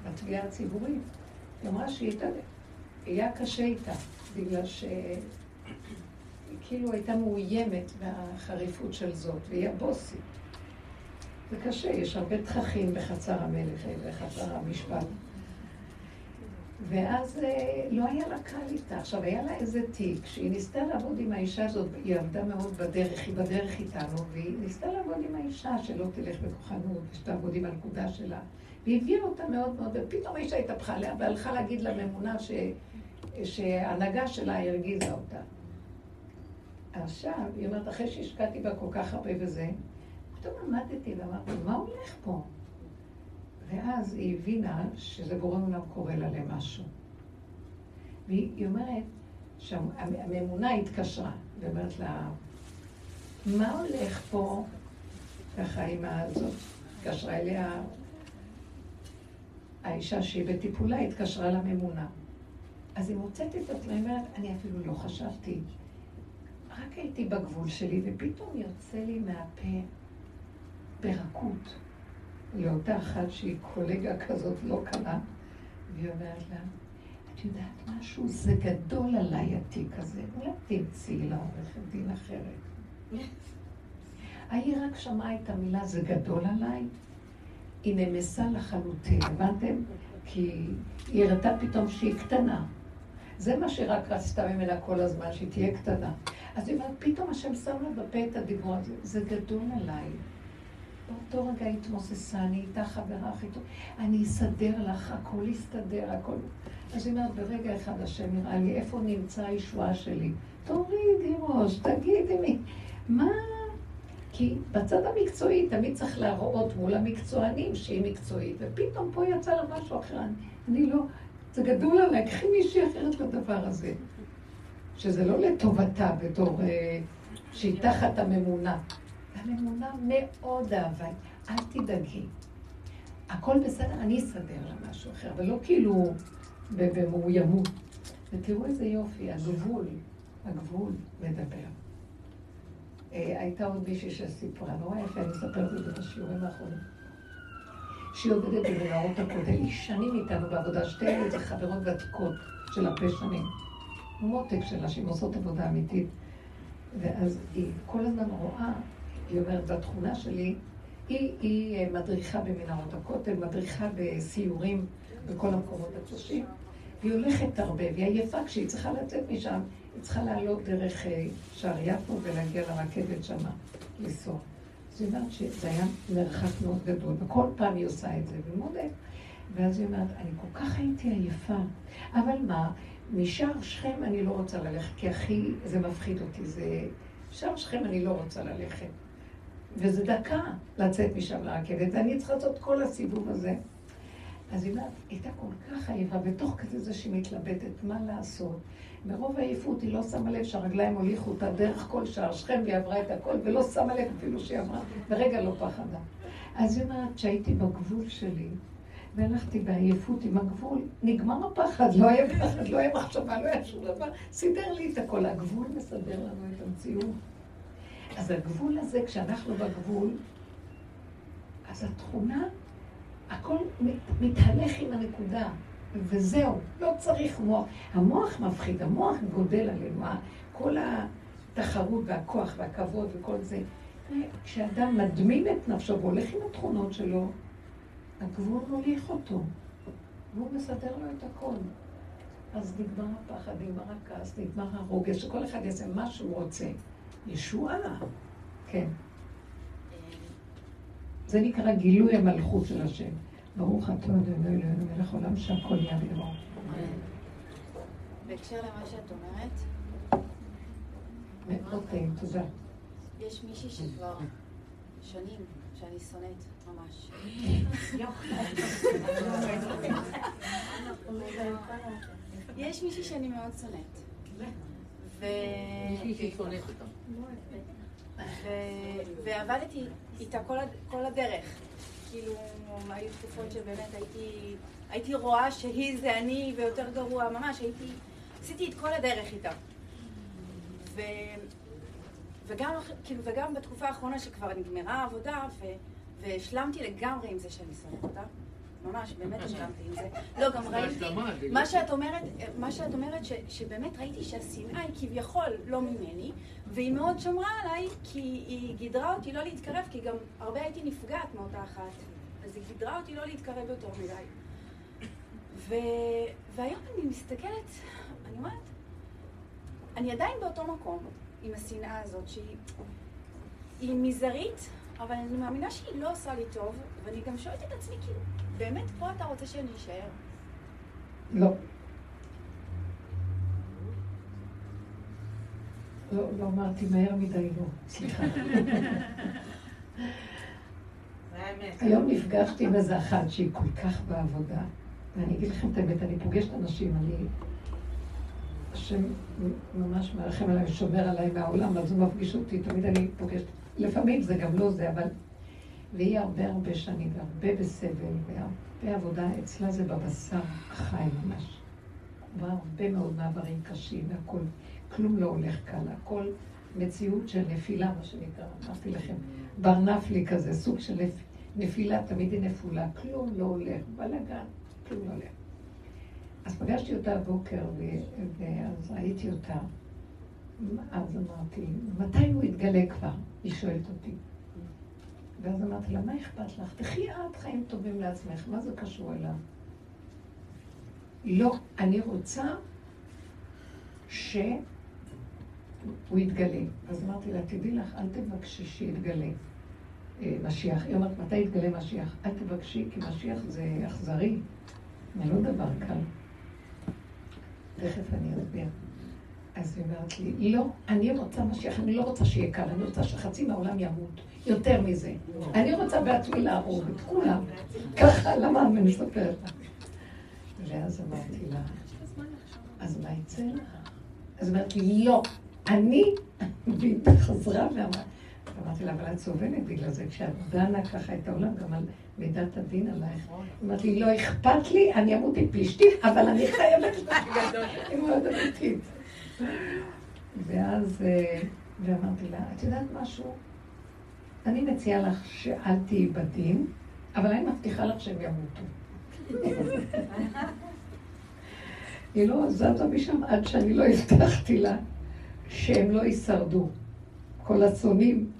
בתביעה הציבורית, היא אמרה שהיא היה קשה איתה, בגלל שהיא כאילו הייתה מאוימת מהחריפות של זאת, והיא הבוסית. זה קשה, יש הרבה תככים בחצר המלך ובחצר המשפט. ואז אה, לא היה לה קל איתה. עכשיו, היה לה איזה תיק, שהיא ניסתה לעבוד עם האישה הזאת, היא עבדה מאוד בדרך, היא בדרך איתנו, והיא ניסתה לעבוד עם האישה שלא תלך בכוחנות, ושתעבוד עם הנקודה שלה. והיא הביאה אותה מאוד מאוד, ופתאום האישה התהפכה עליה, והלכה להגיד לממונה ש... שההנהגה שלה הרגיזה אותה. עכשיו, היא אומרת, אחרי שהשקעתי בה כל כך הרבה וזה, פתאום עמדתי ואמרתי, מה הולך פה? ואז היא הבינה שזה בורא עולם קורא לה למשהו. והיא אומרת, שהממונה התקשרה, ואומרת לה, מה הולך פה? ככה האמא הזאת התקשרה אליה, האישה שהיא בטיפולה התקשרה לממונה. אז היא מוצאת את עצמה, היא אומרת, אני אפילו לא חשבתי. רק הייתי בגבול שלי, ופתאום יוצא לי מהפה ברכות. לאותה אחת שהיא קולגה כזאת לא קלה, והיא אומרת לה, את יודעת משהו? זה גדול עליי התיק הזה. אולי תמצאי לה עורכת דין אחרת. ההיא רק שמעה את המילה זה גדול עליי, היא נמסה לחלוטין, הבנתם? כי היא הראתה פתאום שהיא קטנה. זה מה שרק רצתה ממנה כל הזמן, שהיא תהיה קטנה. אז היא אומרת, פתאום השם שם לה בפה את הדיבור הזה, זה גדול עליי. באותו רגע התמוססה, אני איתה חברה הכי טוב, אני אסדר לך, הכל יסתדר, הכל... אז היא אומרת, ברגע אחד השם נראה לי, איפה נמצא הישועה שלי? תורידי ראש, תגידי מי, מה... כי בצד המקצועי תמיד צריך להראות מול המקצוענים שהיא מקצועית, ופתאום פה יצא לה משהו אחר. אני, אני לא, זה גדול עליי, קחי מישהי אחרת לדבר הזה. שזה לא לטובתה בתור אה, שהיא תחת הממונה. הממונה מאוד אהבה, אל תדאגי. הכל בסדר, אני אסדר לה משהו אחר, אבל לא כאילו במאוימות. ותראו איזה יופי, הגבול, הגבול מדבר. אה, הייתה עוד מישהי שסיפרה, נורא יפה, אני אספר את זה בשיעורים האחרונים. שהיא עובדת במנהרות הכותל, היא שנים איתנו בעבודה, שתי איזה חברות ותיקות של הרבה שנים. מותק שלה, שהן עושות עבודה אמיתית. ואז היא כל הזמן רואה, היא אומרת, בתכונה שלי, היא, היא מדריכה במנהרות הכותל, מדריכה בסיורים בכל המקומות הקדושים, והיא הולכת הרבה, והיא עייפה כשהיא צריכה לצאת משם, היא צריכה לעלות דרך אה, שער יפו ולהגיע לרכבת שמה, לנסוע. אז היא אומרת שזה היה מרחק מאוד גדול, וכל פעם היא עושה את זה, ומודה. ואז היא אומרת, אני כל כך הייתי עייפה, אבל מה, משער שכם אני לא רוצה ללכת, כי הכי, זה מפחיד אותי, זה... שער שכם אני לא רוצה ללכת. וזה דקה לצאת משם לרכבת, ואני צריכה לעשות כל הסיבוב הזה. אז היא אומרת, הייתה כל כך עייפה, בתוך כזה זה שהיא מתלבטת, מה לעשות? מרוב העייפות היא לא שמה לב שהרגליים הוליכו אותה דרך כל שער שכם, והיא עברה את הכל, ולא שמה לב אפילו שהיא עברה, ורגע לא פחדה. אז היא אומרת שהייתי בגבול שלי, והלכתי בעייפות עם הגבול, נגמר הפחד, לא היה פחד, לא היה מחשבה, לא היה שום דבר, סידר לי את הכל. הגבול מסדר לנו את המציאות. אז הגבול הזה, כשאנחנו בגבול, אז התכונה, הכל מתהלך עם הנקודה, וזהו, לא צריך מוח. המוח מפחיד, המוח גודל עלינו, כל התחרות והכוח והכבוד וכל זה. כשאדם מדמים את נפשו והולך עם התכונות שלו, הגבול מוליך אותו, והוא מסדר לו את הכל. אז נגמר הפחד, נגמר הכעס, נגמר הרוגש, שכל אחד יעשה מה שהוא רוצה. ישועה, כן. זה נקרא גילוי המלכות של השם. ברוך אתה אדוני אלוהינו מלך עולם שהכל נהיה בדברו. בהקשר למה שאת אומרת, מאוד טעים, תודה. יש מישהי שכבר שנים שאני שונאת ממש. יש מישהי שאני מאוד שונאת. ועבדתי איתה כל הדרך. כאילו, היו תקופות שבאמת הייתי, הייתי רואה שהיא זה אני ויותר גרוע, ממש הייתי, עשיתי את כל הדרך איתה. ו, וגם, כאילו, וגם בתקופה האחרונה שכבר נגמרה העבודה, ו, והשלמתי לגמרי עם זה שאני שונאת אותה. ממש, באמת השלמתי עם זה. לא, גם ראיתי, מה שאת אומרת, מה שאת אומרת, ש, שבאמת ראיתי שהשנאה היא כביכול לא ממני, והיא מאוד שמרה עליי, כי היא גידרה אותי לא להתקרב, כי גם הרבה הייתי נפגעת מאותה אחת. אז היא גידרה אותי לא להתקרב יותר מדי. ו... והיום אני מסתכלת, אני אומרת, אני עדיין באותו מקום עם השנאה הזאת, שהיא מזערית, אבל אני מאמינה שהיא לא עושה לי טוב, ואני גם שואלת את עצמי, כאילו, באמת פה אתה רוצה שאני אשאר? לא. לא, לא אמרתי מהר מדי לא, סליחה. היום נפגשתי עם איזה אחת שהיא כל כך בעבודה, ואני אגיד לכם את האמת, אני פוגשת אנשים, אני... השם ממש מרחם עליי, שומר עליי מהעולם, אז הוא מפגיש אותי, תמיד אני פוגשת, לפעמים זה גם לא זה, אבל... והיא הרבה הרבה שנים, והרבה בסבל, והרבה עבודה, אצלה זה בבשר חי ממש. עברה הרבה מאוד מעברים קשים והכול, כלום לא הולך קל, הכל מציאות של נפילה, מה שנקרא, אמרתי לכם, בר נפלי כזה, סוג של נפ... נפילה, תמיד היא נפולה, כלום לא הולך, בלאגן, כלום לא הולך. אז פגשתי אותה הבוקר, ואז ראיתי אותה, אז אמרתי, מתי הוא יתגלה כבר? היא שואלת אותי. ואז אמרתי לה, מה אכפת לך? תחי את חיים טובים לעצמך, מה זה קשור אליו? לא, אני רוצה שהוא יתגלה. אז אמרתי לה, תדעי לך, אל תבקשי שיתגלה אה, משיח. היא אומרת, מתי יתגלה משיח? אל תבקשי, כי משיח זה אכזרי, זה לא דבר קל. תכף אני אסביר. אז היא אומרת לי, לא, אני רוצה משיח, אני לא רוצה שיהיה קל, אני רוצה שחצי מהעולם ימות. יותר מזה. אני רוצה בעצמי להרוג את כולם. ככה, למה אני מספרת לה? ואז אמרתי לה, אז מה יצא לך? אז אמרתי לא, אני, והיא חזרה ואמרה, אמרתי לה, אבל את סובלת בגלל זה, כשאת דנה ככה את העולם, גם על מידת הדין עלייך. אמרתי לא אכפת לי, אני אמות עם פלישתים, אבל אני חייבת לך. היא מאוד אמיתית. ואז, אה, ואמרתי לה, את יודעת משהו? אני מציעה לך שאל תהיי בדין, אבל אני מבטיחה לך שהם ימותו. היא לא זזה משם עד שאני לא הבטחתי לה שהם לא יישרדו. כל הצונים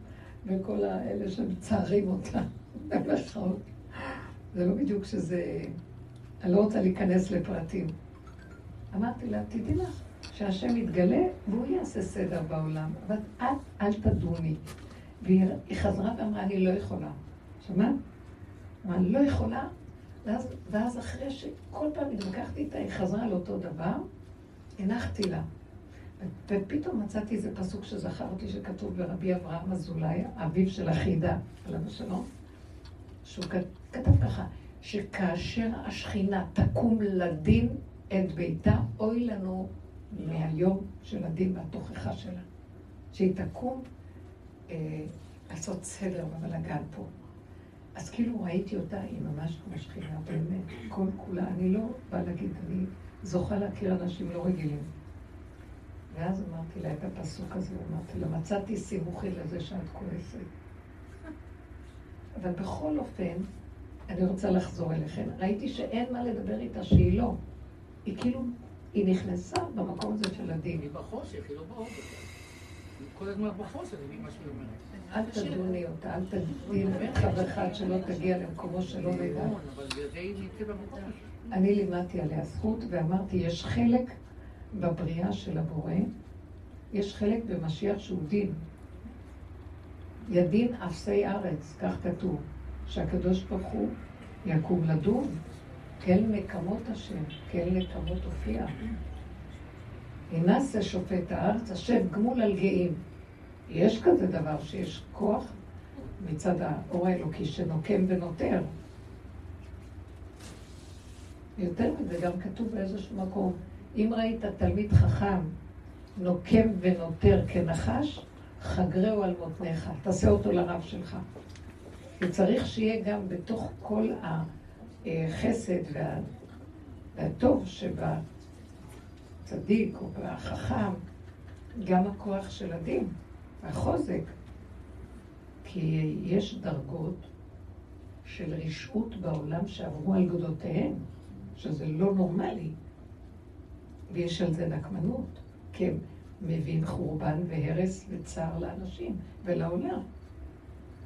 וכל האלה שמצערים אותה, במירכאות. זה לא בדיוק שזה... אני לא רוצה להיכנס לפרטים. אמרתי לה, תדעי לך שהשם יתגלה והוא יעשה סדר בעולם, אבל את אל תדוני. והיא חזרה ואמרה, אני לא יכולה. שמעת? אמרה, אני לא יכולה, ואז, ואז אחרי שכל פעם התווכחתי איתה, היא חזרה על אותו דבר, הנחתי לה. ופתאום מצאתי איזה פסוק שזכר אותי שכתוב ברבי אברהם אזולאי, אביו של החידה, עליו השלום, שהוא כתב ככה, שכאשר השכינה תקום לדין את ביתה, אוי לנו מהיום של הדין והתוכחה שלה. שהיא תקום אה, לעשות סדר בבלגן פה. אז כאילו ראיתי אותה, היא ממש כמו שכינה, באמת, כל כולה. אני לא באה להגיד, אני זוכה להכיר אנשים לא רגילים. ואז אמרתי לה את הפסוק הזה, אמרתי לה, מצאתי סימוכי לזה שאת כועסת. אבל בכל אופן, אני רוצה לחזור אליכם. ראיתי שאין מה לדבר איתה, שהיא לא. היא כאילו, היא נכנסה במקום הזה של הדין. היא בחושך, היא לא. היא כל הזמן בחושך, היא מה שהיא אומרת. אל תדוני אותה, אל תדין קו אחד שלא תגיע למקומו שלא נדע. אני לימדתי עליה זכות ואמרתי, יש חלק בבריאה של הבורא, יש חלק במשיח שהוא דין. ידין אפסי ארץ, כך כתוב, שהקדוש ברוך הוא יקום לדון, כל נקמות השם, כל נקמות הופיע. הנס שופט הארץ, השב גמול על גאים. יש כזה דבר שיש כוח מצד האור האלוקי שנוקם ונותר. יותר מזה, גם כתוב באיזשהו מקום, אם ראית תלמיד חכם נוקם ונותר כנחש, חגרהו על מותניך, תעשה אותו לרב שלך. וצריך שיהיה גם בתוך כל החסד וה... והטוב שבצדיק או בחכם, גם הכוח של הדין, החוזק. כי יש דרגות של רשעות בעולם שעברו על גדותיהן, שזה לא נורמלי. ויש על זה נקמנות, כי הם מביאים חורבן והרס וצער לאנשים ולעולם.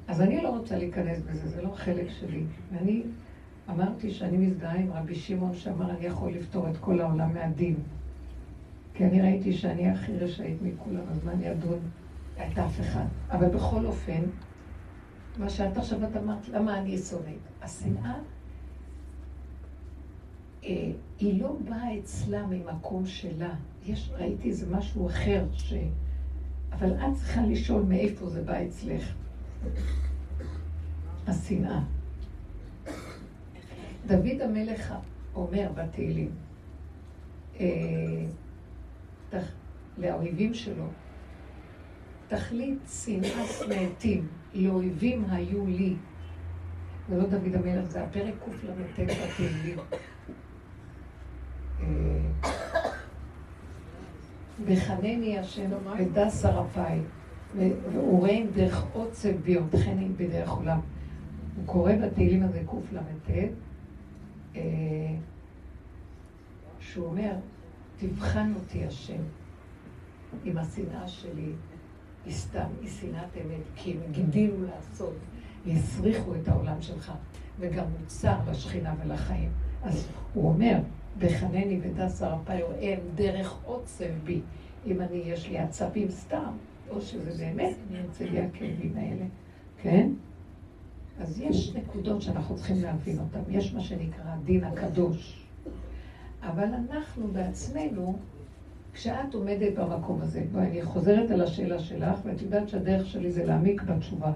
אז אני לא רוצה להיכנס בזה, זה לא חלק שלי. ואני אמרתי שאני מזדהה עם רבי שמעון שאמר, אני יכול לפתור את כל העולם מהדין. כי אני ראיתי שאני הכי רשאית מכולם, אז מה אני אדון את אף אחד. אבל בכל אופן, מה שאת עכשיו את אמרת, למה אני שונאת? השנאה, אה, היא לא באה אצלה ממקום שלה. יש, ראיתי איזה משהו אחר, ש... אבל את צריכה לשאול מאיפה זה בא אצלך. השנאה. דוד המלך אומר בתהילים, אה, לאויבים שלו, תכלית שנאת מעטים, לאויבים היו לי. זה לא דוד המלך, זה הפרק קל"ט בתהילים. בחנני השם ודע שרפיי, ואוריהם דרך עוצב ביותכני בדרך עולם. הוא קורא בתהילים הזה קל"ט, אה, שהוא אומר, תבחן אותי השם עם השנאה שלי, היא סתם, היא שנאת אמת, כי הם הגדילו לעשות, והסריחו את העולם שלך, וגם מוצר לשכינה ולחיים. אז הוא אומר, בחנני ודע שרפיי, הם דרך עוצב בי, אם אני, יש לי עצבים סתם, או שזה באמת לי הכאבים האלה, כן? אז יש נקודות שאנחנו צריכים להבין אותן. יש מה שנקרא הדין הקדוש. אבל אנחנו בעצמנו, כשאת עומדת במקום הזה, בואי, אני חוזרת על השאלה שלך, ואת יודעת שהדרך שלי זה להעמיק בתשובה.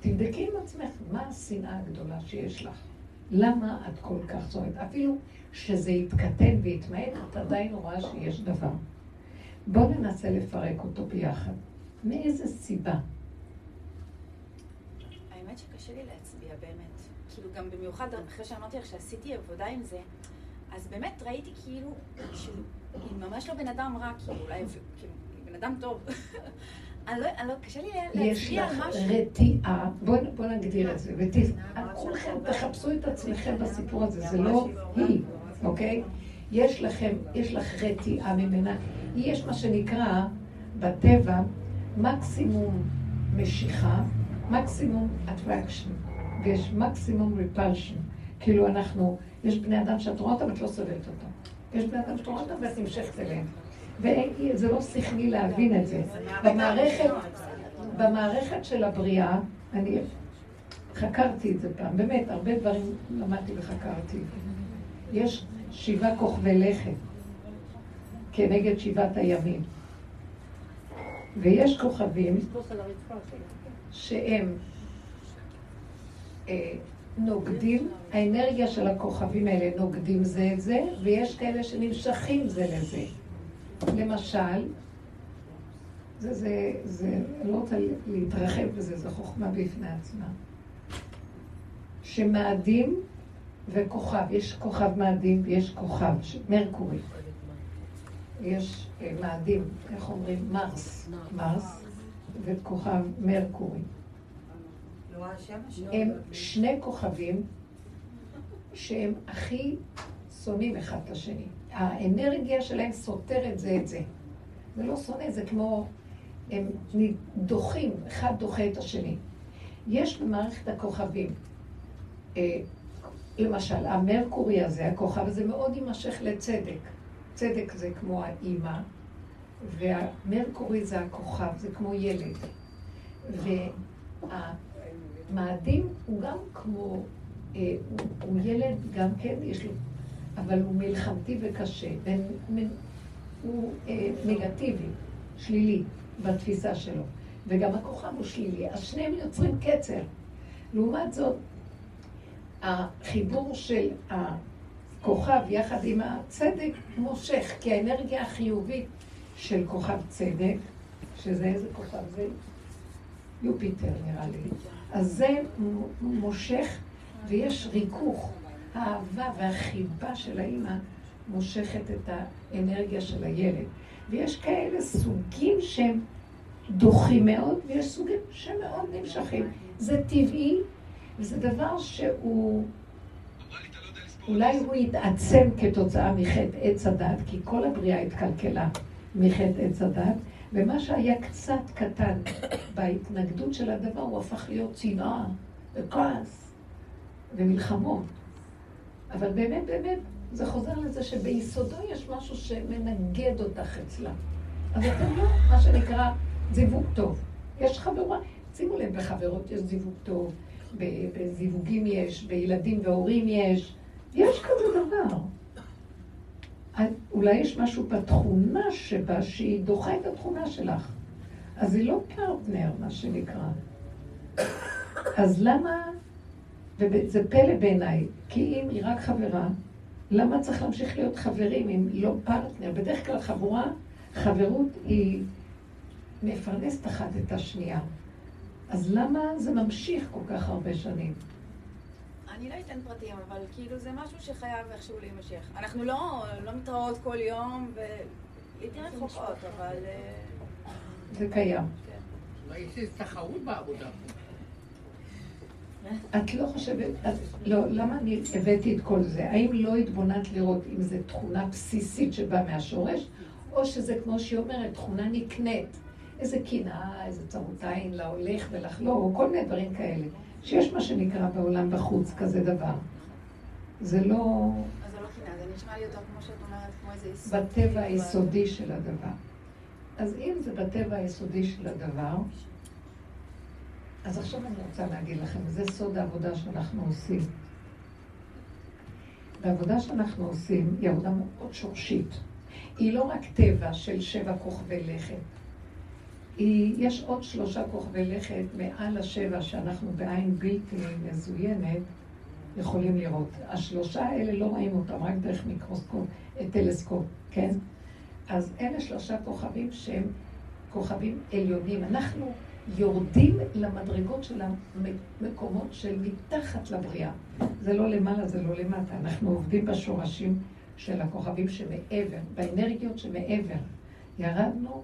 תבדקי עם עצמך, מה השנאה הגדולה שיש לך? למה את כל כך צועדת? אפילו שזה יתקטן ויתמעט, את עדיין רואה שיש דבר. בואו ננסה לפרק אותו ביחד. מאיזה סיבה? האמת שקשה לי להצביע באמת. כאילו גם במיוחד אחרי שאמרתי לך שעשיתי עבודה עם זה, אז באמת ראיתי כאילו שהיא ממש לא בן אדם רע, כאילו אולי כאילו, בן אדם טוב. אני לא, אני לא, קשה לי להצביע על משהו. יש לך רתיעה, בואו נגדיר את זה, כולכם תחפשו את עצמכם בסיפור הזה, זה לא היא, אוקיי? יש לכם, יש לך רתיעה ממנה. יש מה שנקרא בטבע מקסימום משיכה, מקסימום attraction, ויש מקסימום repulsion. כאילו אנחנו, יש בני אדם שאת רואה אותם ואת לא סובלת אותם. יש בני אדם שאת רואה אותם ואת נמשכת אליהם. וזה לא שכלי להבין את זה. במערכת, במערכת של הבריאה, אני חקרתי את זה פעם, באמת, הרבה דברים למדתי וחקרתי. יש שבעה כוכבי לכת כנגד שבעת הימים. ויש כוכבים שהם אה, נוגדים, האנרגיה של הכוכבים האלה נוגדים זה את זה, ויש כאלה שנמשכים זה לזה. למשל, זה, זה, זה, לא רוצה להתרחב בזה, זו חוכמה בפני עצמה. שמאדים וכוכב, יש כוכב מאדים ויש כוכב, מרקורי. יש אה, מאדים, איך אומרים? מרס, מרס, וכוכב מרקורי. הם שני כוכבים שהם הכי שונאים אחד את השני. האנרגיה שלהם סותרת זה את זה. זה לא שונא, זה כמו... הם דוחים, אחד דוחה את השני. יש במערכת הכוכבים, אה, למשל, המרקורי הזה, הכוכב הזה מאוד יימשך לצדק. צדק זה כמו האימא, והמרקורי זה הכוכב, זה כמו ילד. והמאדים הוא גם כמו, אה, הוא, הוא ילד גם כן, יש לו, אבל הוא מלחמתי וקשה, הוא אה, נגטיבי, שלילי בתפיסה שלו. וגם הכוכב הוא שלילי, אז שניהם יוצרים קצר. לעומת זאת, החיבור של הכוכב יחד עם הצדק מושך, כי האנרגיה החיובית של כוכב צדק, שזה איזה כוכב זה? יופיטר נראה לי. אז זה מושך ויש ריכוך. האהבה והחיבה של האימא מושכת את האנרגיה של הילד. ויש כאלה סוגים שהם דוחים מאוד, ויש סוגים שמאוד נמשכים. זה טבעי, וזה דבר שהוא... אולי הוא יתעצם כתוצאה מחטא עץ הדת, כי כל הבריאה התקלקלה מחטא עץ הדת, ומה שהיה קצת קטן בהתנגדות של הדבר, הוא הפך להיות צנעה וכעס ומלחמות. אבל באמת, באמת, זה חוזר לזה שביסודו יש משהו שמנגד אותך אצלה. אז אתם לא, מה שנקרא, זיווג טוב. יש חברה, שימו לב, בחברות יש זיווג טוב, בזיווגים יש, בילדים והורים יש, יש כזה דבר. אולי יש משהו בתכונה שבה שהיא דוחה את התכונה שלך. אז היא לא פרטנר, מה שנקרא. אז למה, וזה פלא בעיניי, כי אם היא רק חברה, למה צריך להמשיך להיות חברים אם לא פרטנר? בדרך כלל חבורה, חברות היא מפרנסת אחת את השנייה. אז למה זה ממשיך כל כך הרבה שנים? אני לא אתן פרטים, אבל כאילו זה משהו שחייב איכשהו להימשך. אנחנו לא, לא מתראות כל יום, ולעיתים רחוקות, אבל... אה, זה קיים. כן. אולי יש תחרות בעבודה. את לא חושבת, את, לא, למה אני הבאתי את כל זה? האם לא התבוננת לראות אם זו תכונה בסיסית שבאה מהשורש, או שזה כמו שהיא אומרת, תכונה נקנית. איזה קנאה, איזה צרות עין להולך ולחלור, או כל מיני דברים כאלה. שיש מה שנקרא בעולם בחוץ כזה דבר. זה לא... אז זה לא קנאה, זה נשמע לי יותר כמו שאת אומרת, כמו איזה יסוד. בטבע היסודי של הדבר. אז אם זה בטבע היסודי של הדבר, אז עכשיו אני רוצה להגיד לכם, זה סוד העבודה שאנחנו עושים. והעבודה שאנחנו עושים היא עבודה מאוד שורשית. היא לא רק טבע של שבע כוכבי לכת. היא, יש עוד שלושה כוכבי לכת מעל השבע שאנחנו בעין בלתי מזוינת יכולים לראות. השלושה האלה לא רואים אותם רק דרך מיקרוסקופ, טלסקופ, כן? אז אלה שלושה כוכבים שהם כוכבים עליונים. אנחנו יורדים למדרגות של המקומות של מתחת לבריאה. זה לא למעלה, זה לא למטה. אנחנו עובדים בשורשים של הכוכבים שמעבר, באנרגיות שמעבר. ירדנו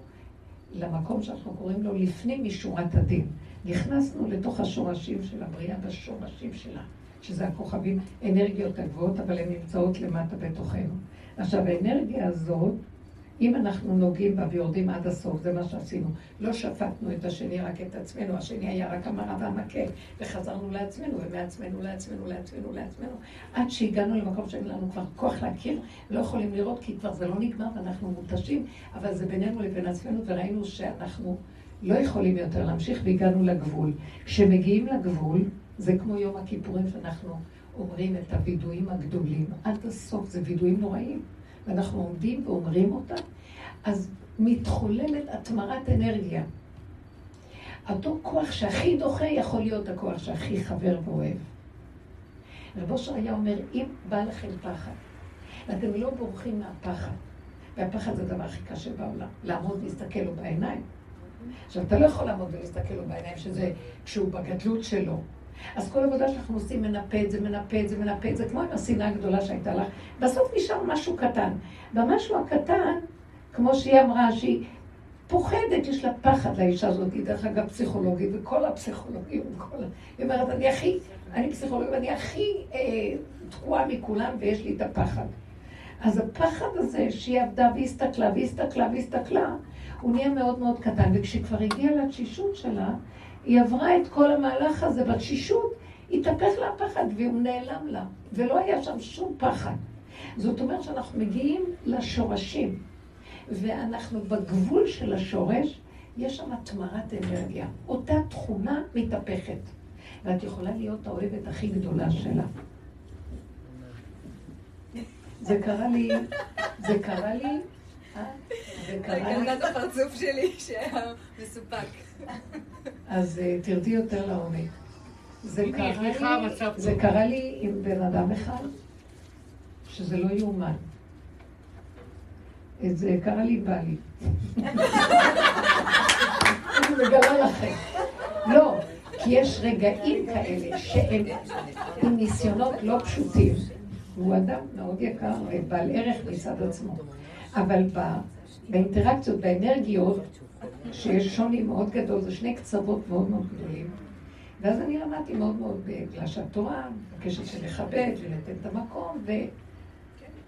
למקום שאנחנו קוראים לו לפנים משורת הדין. נכנסנו לתוך השורשים של הבריאה, בשורשים שלה, שזה הכוכבים, אנרגיות הגבוהות, אבל הן נמצאות למטה בתוכנו. עכשיו, האנרגיה הזאת, אם אנחנו נוגעים בה ויורדים עד הסוף, זה מה שעשינו. לא שפטנו את השני, רק את עצמנו. השני היה רק המרה והמקל, וחזרנו לעצמנו, ומעצמנו לעצמנו, לעצמנו, לעצמנו, עד שהגענו למקום שאין לנו כבר כוח להכיר, לא יכולים לראות, כי כבר זה לא נגמר ואנחנו מותשים, אבל זה בינינו לבין עצמנו, וראינו שאנחנו לא יכולים יותר להמשיך, והגענו לגבול. כשמגיעים לגבול, זה כמו יום הכיפורים שאנחנו אומרים את הווידויים הגדולים. עד הסוף זה וידויים נוראים, ואנחנו עומדים ואומרים אותם, אז מתחוללת התמרת אנרגיה. אותו כוח שהכי דוחה יכול להיות הכוח שהכי חבר ואוהב. רב אושר היה אומר, אם בא לכם פחד, ואתם לא בורחים מהפחד, והפחד זה הדבר הכי קשה בעולם, לעמוד ולהסתכל לו בעיניים. עכשיו, אתה לא יכול לעמוד ולהסתכל לו בעיניים, שזה כשהוא בגדלות שלו. אז כל עבודה שאנחנו עושים, מנפה את זה, מנפה את זה, מנפה את זה, כמו עם השנאה הגדולה שהייתה לך. בסוף נשאר משהו קטן. במשהו הקטן, כמו שהיא אמרה, שהיא פוחדת, יש לה פחד לאישה הזאת, היא דרך אגב פסיכולוגית, וכל הפסיכולוגים, כל... היא אומרת, אני הכי, אני פסיכולוגית, ואני הכי אה, תקועה מכולם, ויש לי את הפחד. אז הפחד הזה, שהיא עבדה והסתכלה והסתכלה והסתכלה, הוא נהיה מאוד מאוד קטן, וכשכבר הגיעה לתשישות שלה, היא עברה את כל המהלך הזה בתשישות, התהפך לה הפחד והוא נעלם לה, ולא היה שם שום פחד. זאת אומרת שאנחנו מגיעים לשורשים. ואנחנו בגבול של השורש, יש שם התמרת אנרגיה. אותה תכונה מתהפכת. ואת יכולה להיות האוהבת הכי גדולה שלה. זה קרה לי, זה קרה לי, אה? זה קרה לי. את הפרצוף שלי שהיה מסופק. אז אה, תרדי יותר לעומק. זה קרה לי, מצב זה טוב. קרה לי עם בן אדם אחד, שזה לא יאומן. זה קרה לי בעלי. אני מגלה לכם. לא, כי יש רגעים כאלה שהם עם ניסיונות לא פשוטים. הוא אדם מאוד יקר ובעל ערך מצד עצמו. אבל באינטראקציות, באנרגיות, שיש שוני מאוד גדול, זה שני קצוות מאוד מאוד גדולים. ואז אני למדתי מאוד מאוד, בגלל שהתורה מבקשת שנכבד וניתן את המקום, ו...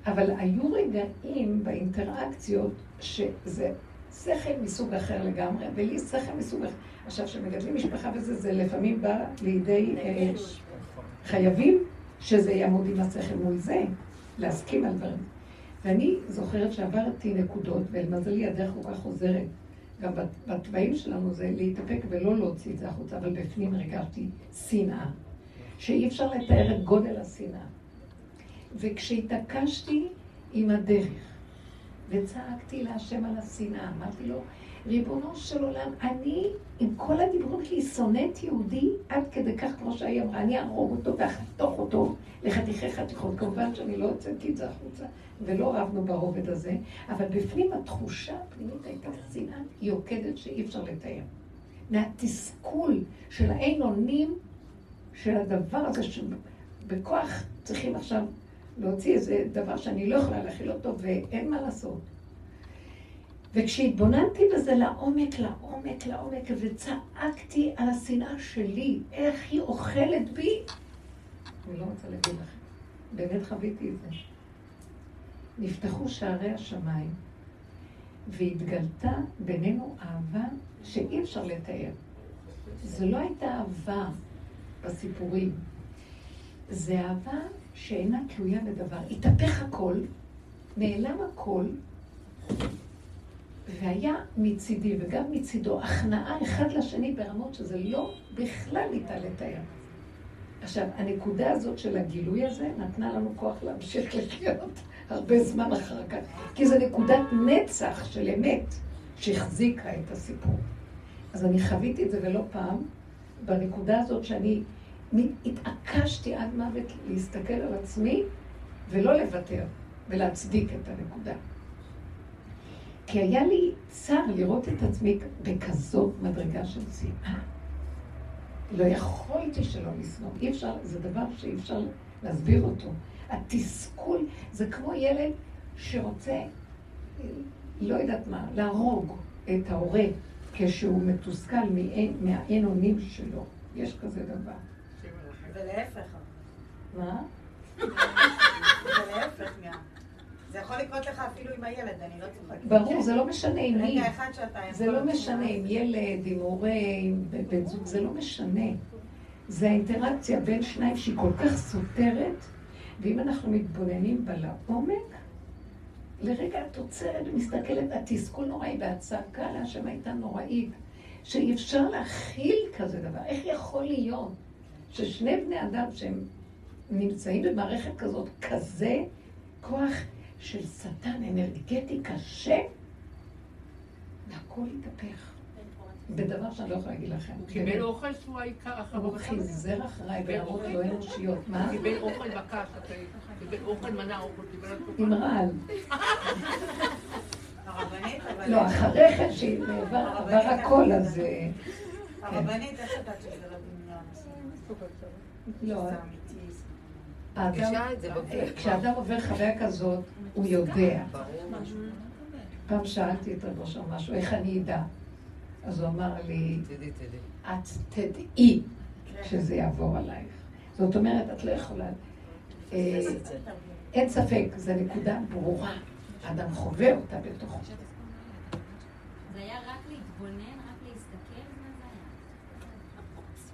אבל היו רגעים באינטראקציות שזה שכל מסוג אחר לגמרי, ולי שכל מסוג אחר. עכשיו, כשמגדלים משפחה וזה, זה לפעמים בא לידי... אה, חייבים שזה יעמוד עם השכל מול זה, להסכים על דברים. ואני זוכרת שעברתי נקודות, ולמזלי הדרך כל כך עוזרת. גם בת- בתוואים שלנו זה להתאפק ולא להוציא את זה החוצה, אבל בפנים הרגשתי שנאה, שאי אפשר לתאר את גודל השנאה. וכשהתעקשתי עם הדרך, וצעקתי להשם על השנאה, אמרתי לו, ריבונו של עולם, אני, עם כל הדיבורים שלי, שונאת יהודי עד כדי כך, כמו שהיא אמרה, אני אהרוג אותו ואחתוך אותו לחתיכי חתיכות. כמובן שאני לא הוצאתי את זה החוצה, ולא רבנו ברובד הזה, אבל בפנים התחושה הפנימית הייתה שנאה יוקדת שאי אפשר לתאר. מהתסכול של האין אונים של הדבר הזה, שבכוח צריכים עכשיו להוציא איזה דבר שאני לא יכולה להכיל אותו, ואין מה לעשות. וכשהתבוננתי בזה לעומק, לעומק, לעומק, וצעקתי על השנאה שלי, איך היא אוכלת בי, אני לא רוצה להגיד לכם, באמת חוויתי את זה. נפתחו שערי השמיים, והתגלתה בינינו אהבה שאי אפשר לתאר. זו לא הייתה אהבה בסיפורים, זה אהבה שאינה תלויה בדבר. התהפך הכל, נעלם הכל, והיה מצידי וגם מצידו הכנעה אחד לשני ברמות שזה לא בכלל ניתן לתאר. עכשיו, הנקודה הזאת של הגילוי הזה נתנה לנו כוח להמשיך לחיות הרבה זמן אחר כך, כי זו נקודת נצח של אמת שהחזיקה את הסיפור. אז אני חוויתי את זה ולא פעם, בנקודה הזאת שאני התעקשתי עד מוות להסתכל על עצמי ולא לוותר ולהצדיק את הנקודה. כי היה לי צער לראות את עצמי בכזאת מדרגה של שנאה. לא יכולתי שלא לשנוא. אי אפשר, זה דבר שאי אפשר להסביר אותו. התסכול, זה כמו ילד שרוצה, לא יודעת מה, להרוג את ההורה כשהוא מתוסכל מהאין אונים שלו. יש כזה דבר. ולהפך. מה? ולהפך גם. זה יכול לקרות לך אפילו עם הילד, אני לא צוחקת. ברור, זה לא משנה עם מי. רגע אחד יכול... זה לא משנה עם ילד, עם הורה, עם בן זוג, זה לא משנה. זה האינטראקציה בין שניים שהיא כל כך סותרת, ואם אנחנו מתבוננים בה לעומק, לרגע את עוצרת ומסתכלת, התסכול נוראי והצעקה להשם הייתה נוראית, שאי אפשר להכיל כזה דבר. איך יכול להיות ששני בני אדם שהם נמצאים במערכת כזאת, כזה כוח של שטן אנרגטי קשה, והכל התהפך. בדבר שאני לא יכולה להגיד לכם. הוא קיבל אוכל שהוא העיקר אחריו. הוא חיזר אחריי ברמות לא אנושיות. הוא מה? קיבל אוכל אתה קיבל אוכל מנה אוכל, קיבל על עם רעל. הרבנית, אבל... לא, אחרי כן שעבר עבר הכל, אז... אה, הרבנית, איך יודעת שזה לא דמיון? לא, בגוף. כשאדם עובר חוויה כזאת, הוא יודע. פעם שאלתי את רבו שם משהו, איך אני אדע? אז הוא אמר לי, תדעי, תדעי. את תדעי שזה יעבור עלייך. זאת אומרת, את לא יכולה... אה, אין ספק, זו נקודה ברורה. האדם חווה אותה בתוכו. זה היה רק להתבונן, רק להסתכל,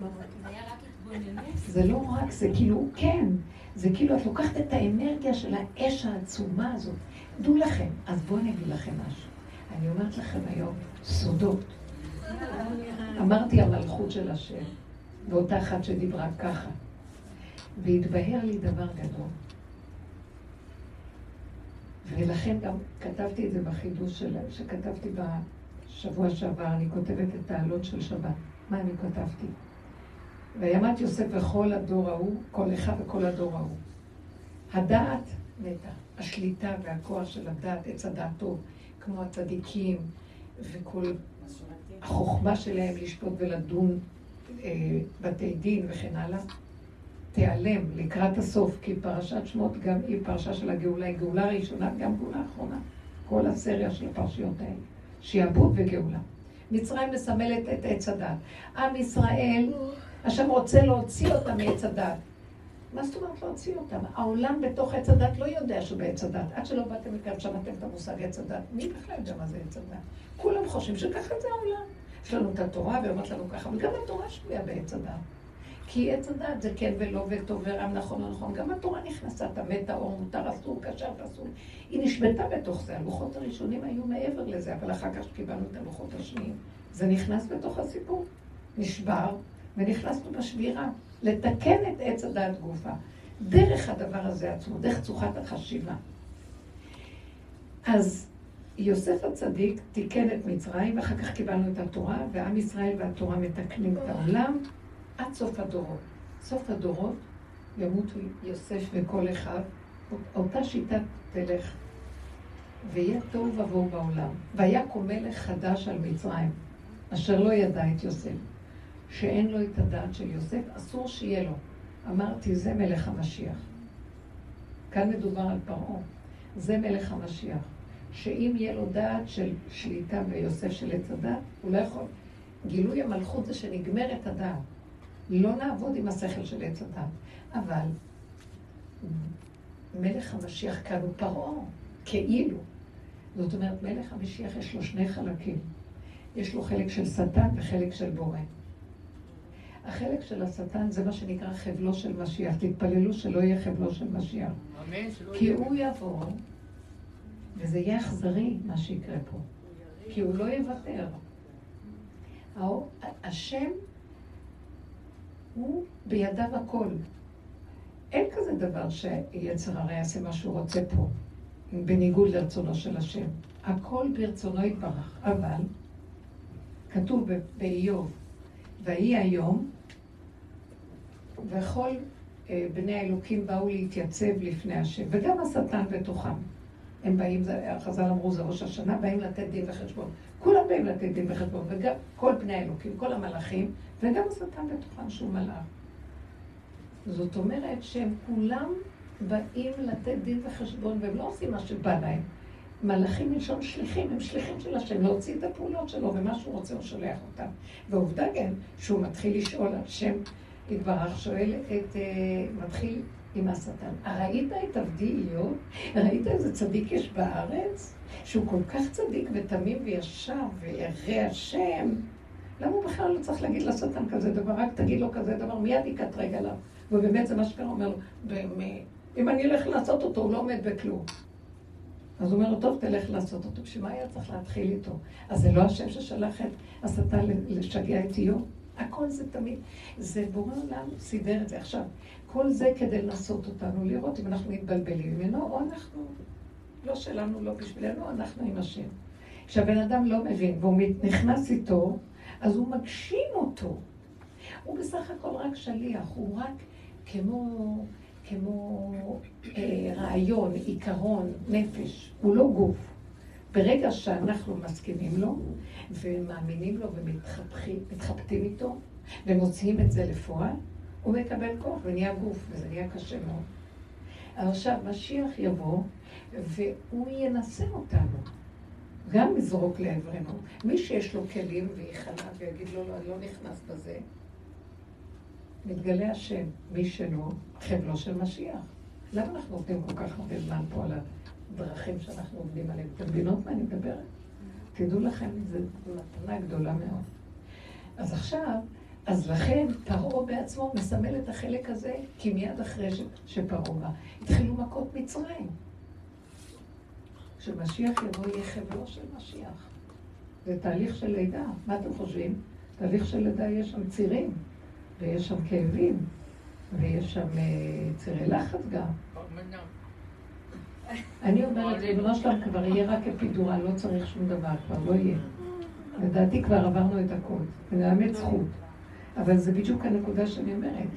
מה זה היה? זה היה רק התבוננות. זה לא רק, זה כאילו, כן, זה כאילו, את לוקחת את האנרגיה של האש העצומה הזאת. דעו לכם, אז בואו אני אגיד לכם משהו. אני אומרת לכם היום, סודות. אמרתי המלכות של השם, ואותה אחת שדיברה ככה. והתבהר לי דבר גדול. ולכן גם כתבתי את זה בחידוש של, שכתבתי בשבוע שעבר, אני כותבת את העלות של שבת. מה אני כתבתי? וימת יוסף וכל הדור ההוא, כל אחד וכל הדור ההוא. הדעת מתה, השליטה והכוח של הדעת, עץ הדעת טוב, כמו הצדיקים וכל החוכמה שלהם לשפוט ולדון אה, בתי דין וכן הלאה, תיעלם לקראת הסוף, כי פרשת שמות גם היא פרשה של הגאולה, היא גאולה ראשונה, גם גאולה אחרונה. כל הסריה של הפרשיות האלה, שיעבוד וגאולה. מצרים מסמלת את עץ הדת. עם ישראל, השם רוצה להוציא אותם מעץ הדת. מה זאת אומרת להוציא אותם? העולם בתוך עץ הדת לא יודע שהוא בעץ הדת. עד שלא באתם לכאן, שמעתם את המושג עץ הדת. מי בכלל יודע מה זה עץ הדת? כולם חושבים שככה זה העולם. יש לנו את התורה, והיא אומרת לנו ככה, וגם התורה שבויה בעץ הדת. כי עץ הדת זה כן ולא וטוב ורע, נכון לא נכון. גם התורה נכנסה, טמא טהור, מותר, אסור, כשר ואסור. היא נשבתה בתוך זה. הלוחות הראשונים היו מעבר לזה, אבל אחר כך קיבלנו את הלוחות השניים. זה נכנס בתוך הסיפור. נשבר, ונכנסנו בשבירה. לתקן את עץ הדעת גופה. דרך הדבר הזה עצמו, דרך צורת החשיבה. אז יוסף הצדיק תיקן את מצרים, ואחר כך קיבלנו את התורה, ועם ישראל והתורה מתקנים את העולם עד סוף הדורות. סוף הדורות ימותו יוסף וכל אחד, אותה שיטה תלך, ויהיה תוהו ובוהו בעולם. ויקום מלך חדש על מצרים, אשר לא ידע את יוסף. שאין לו את הדעת של יוסף, אסור שיהיה לו. אמרתי, זה מלך המשיח. כאן מדובר על פרעה. זה מלך המשיח. שאם יהיה לו דעת של שליטה ביוסף של עץ הדת, הוא לא יכול. גילוי המלכות זה שנגמרת הדעת. לא נעבוד עם השכל של עץ הדת. אבל מלך המשיח כאן הוא פרעה, כאילו. זאת אומרת, מלך המשיח יש לו שני חלקים. יש לו חלק של שטן וחלק של בורא. החלק של השטן זה מה שנקרא חבלו של משיח. תתפללו שלא יהיה חבלו של משיח. אמן, כי. הוא יבוא, וזה יהיה אכזרי מה שיקרה פה. כי הוא לא יוותר. השם הוא בידיו הכל. אין כזה דבר שיצר הרע יעשה מה שהוא רוצה פה, בניגוד לרצונו של השם. הכל ברצונו יתברך. אבל כתוב באיוב, ויהי היום, וכל אה, בני האלוקים באו להתייצב לפני השם, וגם השטן בתוכם. הם באים, זה- חז"ל אמרו, זה ראש השנה, באים לתת דין וחשבון. כולם באים לתת דין וחשבון, וגם כל בני האלוקים, כל המלאכים, וגם השטן בתוכם שהוא מלאך. זאת אומרת שהם כולם באים לתת דין וחשבון, והם לא עושים מה שבא להם. מלאכים מלשון שליחים, הם שליחים של השם, להוציא את הפעולות שלו, ומה שהוא רוצה הוא שולח אותם. ועובדה גם שהוא מתחיל לשאול, השם יתברך שואל את, אה, מתחיל עם השטן. ראית את עבדי איוב? ראית איזה צדיק יש בארץ? שהוא כל כך צדיק ותמים וישר וירא השם? למה הוא בכלל לא צריך להגיד לשטן כזה דבר? רק תגיד לו כזה דבר, מיד יקטרג עליו. ובאמת זה מה שקרה, אומר לו, אם אני אלך לעשות אותו, הוא לא עומד בכלום. אז הוא אומר טוב, תלך לעשות אותו. בשביל מה היה צריך להתחיל איתו? אז זה לא השם ששלח את השטן לשגע את איוב? הכל זה תמיד, זה בורא עולם סידר את זה. עכשיו, כל זה כדי לנסות אותנו, לראות אם אנחנו מתבלבלים ממנו, או אנחנו, לא שלנו, לא בשבילנו, אנחנו עם השם. כשהבן אדם לא מבין והוא נכנס איתו, אז הוא מגשים אותו. הוא בסך הכל רק שליח, הוא רק כמו, כמו אה, רעיון, עיקרון, נפש, הוא לא גוף. ברגע שאנחנו מסכימים לו, ומאמינים לו ומתחבטים איתו, ומוציאים את זה לפועל, הוא מקבל כוח ונהיה גוף, וזה נהיה קשה מאוד. עכשיו, משיח יבוא, והוא ינסה אותנו. גם לזרוק לעברנו. מי שיש לו כלים וייכנע ויגיד לו, לא, אני לא נכנס בזה, מתגלה השם. מי שלא, חבלו של משיח. למה אנחנו עובדים כל כך הרבה זמן פה על הדרכים שאנחנו עובדים עליהם? אתם מבינות מה אני מדברת? תדעו לכם, זו מתנה גדולה מאוד. אז עכשיו, אז לכן פרעה בעצמו מסמל את החלק הזה, כי מיד אחרי שפרעה בא, התחילו מכות מצרים. כשמשיח יבוא יהיה חבלו של משיח. זה תהליך של לידה. מה אתם חושבים? תהליך של לידה יש שם צירים, ויש שם כאבים, ויש שם אה, צירי לחץ גם. אני אומרת, ריבונו שלם כבר יהיה רק אפידורל, לא צריך שום דבר, כבר לא יהיה. לדעתי כבר עברנו את הכל, ונאמץ זכות. אבל זה בדיוק הנקודה שאני אומרת.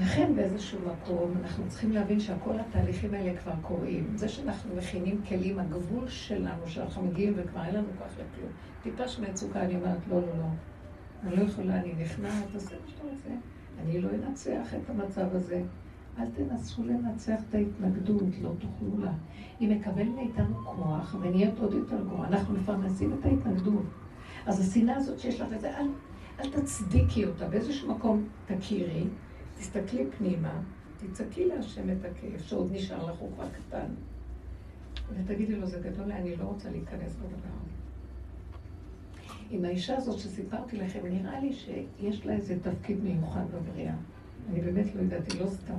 לכן באיזשהו מקום אנחנו צריכים להבין שכל התהליכים האלה כבר קורים. זה שאנחנו מכינים כלים, הגבול שלנו, שאנחנו מגיעים וכבר אין לנו כוח לכלום. טיפה של מצוקה, אני אומרת, לא, לא, לא. אני לא יכולה, אני נכנעת, תעשה מה שאתה רוצה. אני לא אנצח את המצב הזה. אל תנסו לנצח את ההתנגדות, לא תוכלו לה. היא מקבלת מאיתנו כוח ונהיית עוד יותר גרוע. אנחנו מפרנסים את ההתנגדות. אז השנאה הזאת שיש לך לזה, אל, אל תצדיקי אותה. באיזשהו מקום תכירי, תסתכלי פנימה, תצעקי להשם את הכאב שעוד נשאר לך, הוא כבר קטן. ותגידי לו, זה גדול, אני לא רוצה להיכנס בדבר עם האישה הזאת שסיפרתי לכם, נראה לי שיש לה איזה תפקיד מיוחד בבריאה. אני באמת לא יודעת, היא לא סתם.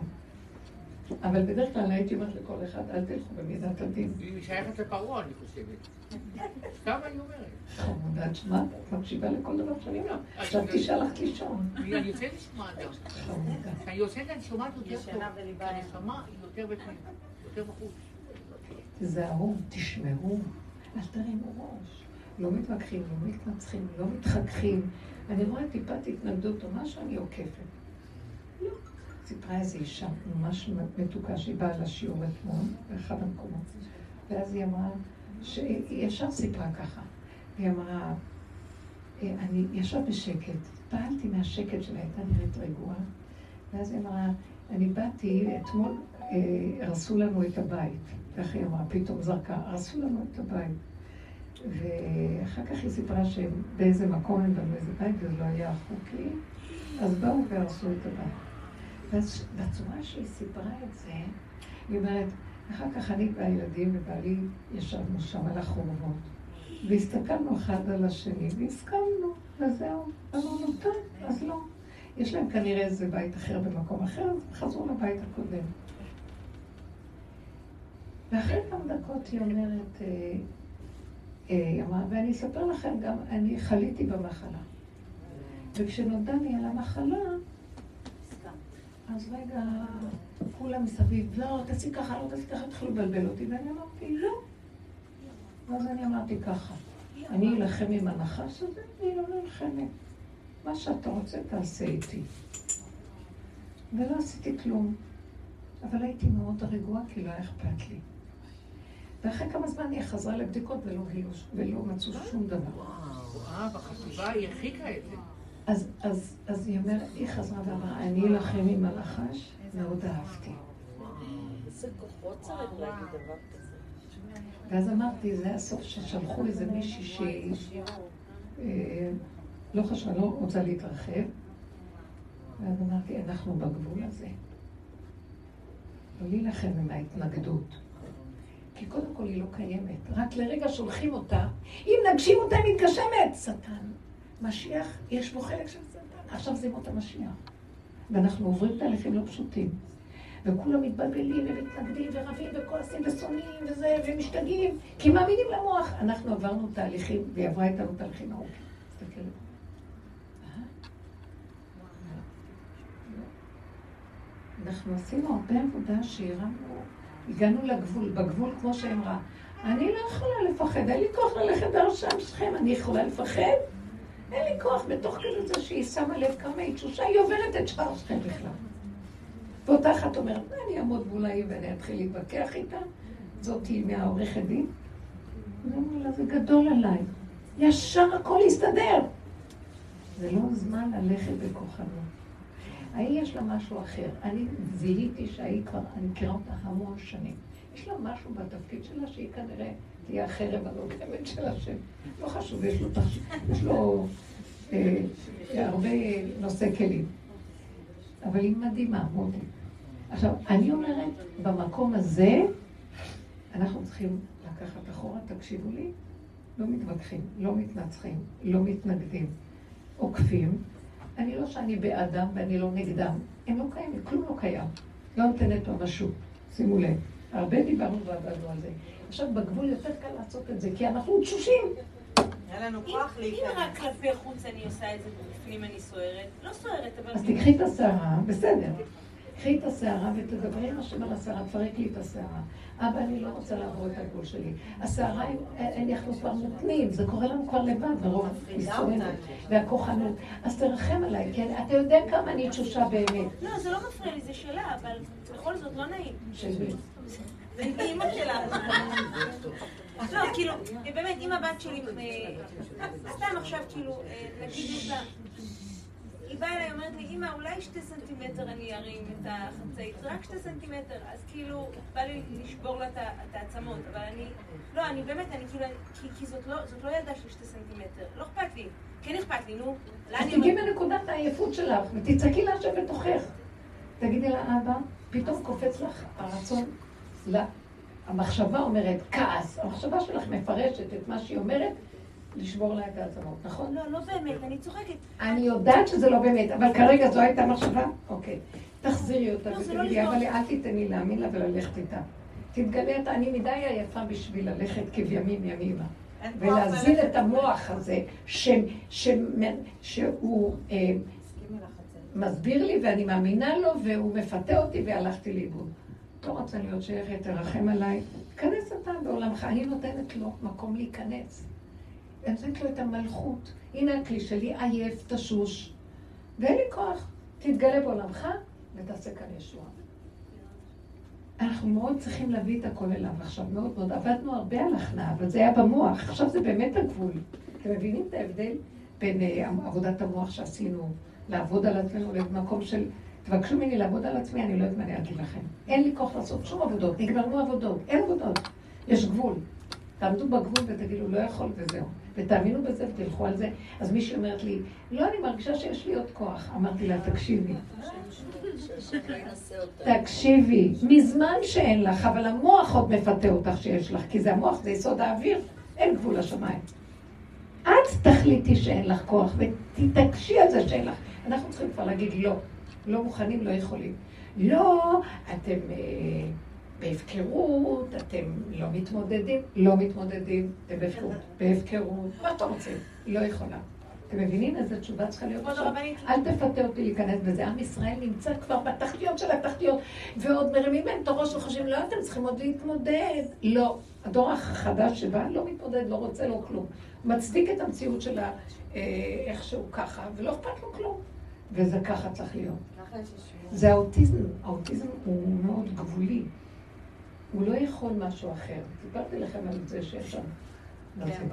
אבל בדרך כלל הייתי אומרת לכל אחד, אל תלכו במידת הדין. היא שייכת לפרעה, אני חושבת. סתם אני אומרת. חמודה, שמע, את מקשיבה לכל דבר שאני אומרת. עכשיו תשאל לך לישון. אני רוצה לשמוע גם. חמודה. כשאני יוצאת אני שומעת יותר טוב. כשאני שומעת יותר בפנים, יותר בחוץ. תיזהרו, תשמעו, אל תרימו ראש. לא מתווכחים, לא מתנצחים, לא מתחככים. אני רואה טיפת התנגדות או משהו, אני עוקפת. לא. סיפרה איזו אישה ממש מתוקה שהיא באה לשיעור אתמול, באחד המקומות. ואז היא אמרה, שהיא ישר סיפרה ככה. היא אמרה, אה, אני ישב בשקט, פעלתי מהשקט שלה, הייתה נראית רגועה. ואז היא אמרה, אני באתי, אתמול אה, הרסו לנו את הבית. ככה היא אמרה, פתאום זרקה, הרסו לנו את הבית. ואחר כך היא סיפרה שבאיזה מקום הם בנו איזה בית וזה לא היה חוקי, אז באו והרסו את הבית. ואז בצורה שהיא סיפרה את זה, היא אומרת, אחר כך אני והילדים ובעלי ישבנו שם על החורבות, והסתכלנו אחד על השני והסכמנו, וזהו. אמרנו, טוב, אז לא. יש להם כנראה איזה בית אחר במקום אחר, אז חזרו לבית הקודם. ואחרי כמה דקות היא אומרת, אה, אה, אמרה, ואני אספר לכם גם, אני חליתי במחלה. וכשנודע לי על המחלה, אז רגע, כולם מסביב, לא, תעשי ככה, לא תעשי ככה, התחילו לבלבל אותי, ואני אמרתי, לא. ואז אני אמרתי ככה, אני אלחם עם הנחש הזה, אני לא נלחמת. מה שאתה רוצה, תעשה איתי. ולא עשיתי כלום. אבל הייתי מאוד רגועה, כי לא היה אכפת לי. ואחרי כמה זמן היא חזרה לבדיקות ולא, ולא מצאו שום דבר. וואו, אה, בחשיבה היא הרחיקה את זה. אז, אז, אז היא אומרת, היא חזרה ואמרה, אני אלחם עם הלחש, מאוד אהבתי. איזה כוחות צריך להגיד דבר כזה. ואז אמרתי, זה הסוף ששלחו איזה מישהי שהיא... אה, לא חשבה, לא רוצה להתרחב. ואז אמרתי, אנחנו בגבול הזה. לא להילחם עם ההתנגדות. כי קודם כל היא לא קיימת. רק לרגע שולחים אותה, אם נגשים אותה היא מתגשמת. שטן. משיח, יש בו חלק של שטן. עכשיו זה מות המשיח. ואנחנו עוברים תהליכים לא פשוטים. וכולם מתבלבלים ומתנגדים ורבים וכועסים ושונאים וזה, ומשתגעים, כי מאמינים למוח. אנחנו עברנו תהליכים, והיא עברה איתנו תהליכים ארוכים. תסתכלו. אנחנו עשינו הרבה עבודה שהרמנו הגענו לגבול, בגבול כמו שאמרה. אני לא יכולה לפחד, אין לי כוח ללכת דרשם שכם, אני יכולה לפחד? אין לי כוח בתוך כזה זה שהיא שמה לב כמה היא תשושה, היא עוברת את שאר שכם בכלל. ואותה אחת אומרת, מה אני אעמוד מול ההיא ואני אתחיל להתווכח איתה? זאתי מהעורכת דין. אני אומרת לה, זה גדול עליי. ישר הכל יסתדר. זה לא זמן ללכת בכוחנות. ההיא יש לה משהו אחר. אני זיהיתי שהיא כבר, אני מכירה אותה המון שנים. יש לה משהו בתפקיד שלה שהיא כנראה תהיה החרב הנוגמת של השם. לא חשוב, יש לו, יש לו אה, הרבה נושא כלים. אבל היא מדהימה, מודי. עכשיו, אני אומרת, במקום הזה, אנחנו צריכים לקחת אחורה, תקשיבו לי, לא מתווכחים, לא מתנצחים, לא מתנגדים, עוקפים. אני לא שאני בעדם ואני לא נגדם. הם לא קיימים, כלום לא קיים. לא נותנת ממשות. שימו לב. הרבה דיברנו ועבדנו על זה. עכשיו בגבול יותר קל לעשות את זה, כי אנחנו תשושים. היה לנו כוח אם רק כלפי חוץ אני עושה את זה, בפנים אני סוערת, לא סוערת, אבל... אז תקחי את הסערה, בסדר. קחי את הסערה ותדברי עם השם על הסערה, תפרק לי את הסערה. אבא, אני לא רוצה לעבור את הגבול שלי. הסערה, אנחנו כבר מותנים, זה קורה לנו כבר לבד, מרוב נישואינו והכוחנות. אז תרחם עליי, כי אתה יודע כמה אני תשושה באמת. לא, זה לא מפריע לי, זה שלה, אבל בכל זאת לא נעים. שלי. זה אימא שלה. לא, כאילו, באמת, אם הבת שלי, אה, סתם עכשיו, כאילו, אה, נגיד יש לה... היא באה אליי, אומרת לי, אמא, אולי שתי סנטימטר אני ארים את החצאית, רק שתי סנטימטר, אז כאילו, בא לי לשבור לה את העצמות, אבל אני, לא, אני באמת, אני כאילו, כי, כי זאת, לא, זאת לא ילדה של שתי סנטימטר, לא אכפת לי, כן אכפת לי, נו. אז תגיעי מנקודת העייפות שלך, ותצעקי לה שבתוכך. תגידי לה, אבא, פתאום קופץ לך הרצון, לה, המחשבה אומרת כעס, המחשבה שלך מפרשת את מה שהיא אומרת, לשבור לה את העצמות, נכון? לא, לא באמת, אני צוחקת. אני יודעת שזה לא באמת, אבל כרגע זו הייתה מחשבה? אוקיי. תחזירי אותה לא, לא ותגידי, לשבור. אבל אל תיתני להאמין לה וללכת איתה. תתגלה את אני מדי עייפה בשביל ללכת כבימים ימימה. ולהזין ללכת. את המוח הזה, שהוא אה, לחצר. מסביר לי ואני מאמינה לו והוא מפתה אותי והלכתי לאיבוד. לא רוצה להיות שייכת, תרחם עליי. כנס אתה בעולמך, אני נותנת לו מקום להיכנס. נותנת לו את המלכות. הנה הכלי שלי, עייף, תשוש, ואין לי כוח. תתגלה בעולמך ותעשה כאן ישועה. אנחנו מאוד צריכים להביא את הכל אליו עכשיו, מאוד מאוד. עבדנו הרבה על הכנעה, אבל זה היה במוח. עכשיו זה באמת הגבול. אתם מבינים את ההבדל בין אה, עבודת המוח שעשינו, לעבוד על עצמנו למקום של... תבקשו ממני לעבוד על עצמי, אני לא יודעת מה אני אגיד לכם. אין לי כוח לעשות שום עבודות, נגמרו עבודות, אין עבודות. יש גבול. תעמדו בגבול ותגידו, לא יכול וזהו. ותאמינו בזה ותלכו על זה. אז מישהי אומרת לי, לא, אני מרגישה שיש לי עוד כוח. אמרתי לה, תקשיבי. תקשיבי, מזמן שאין לך, אבל המוח עוד מפתה אותך שיש לך, כי זה המוח, זה יסוד האוויר, אין גבול לשמיים. את תחליטי שאין לך כוח, ותתעקשי על זה שאין לך. אנחנו צריכים כבר להגיד לא. לא מוכנים, לא יכולים. לא, אתם אה, בהפקרות, אתם לא מתמודדים, לא מתמודדים, אתם בהפקרות, בהפקרות, מה אתם רוצים? לא יכולה. אתם מבינים איזה תשובה צריכה להיות עכשיו? אל תפתה אותי להיכנס בזה. עם ישראל נמצא כבר בתחתיות של התחתיות, ועוד מרימים להם את הראש וחושבים, לא, אתם צריכים עוד להתמודד. לא. הדור החדש שבא לא מתמודד, לא רוצה, לא כלום. מצדיק את המציאות שלה אה, איכשהו ככה, ולא אכפת לו כלום. וזה ככה צריך להיות. זה האוטיזם. האוטיזם הוא מאוד גבולי. הוא לא יכול משהו אחר. סיפרתי לכם על זה שיש שם. זה? כן.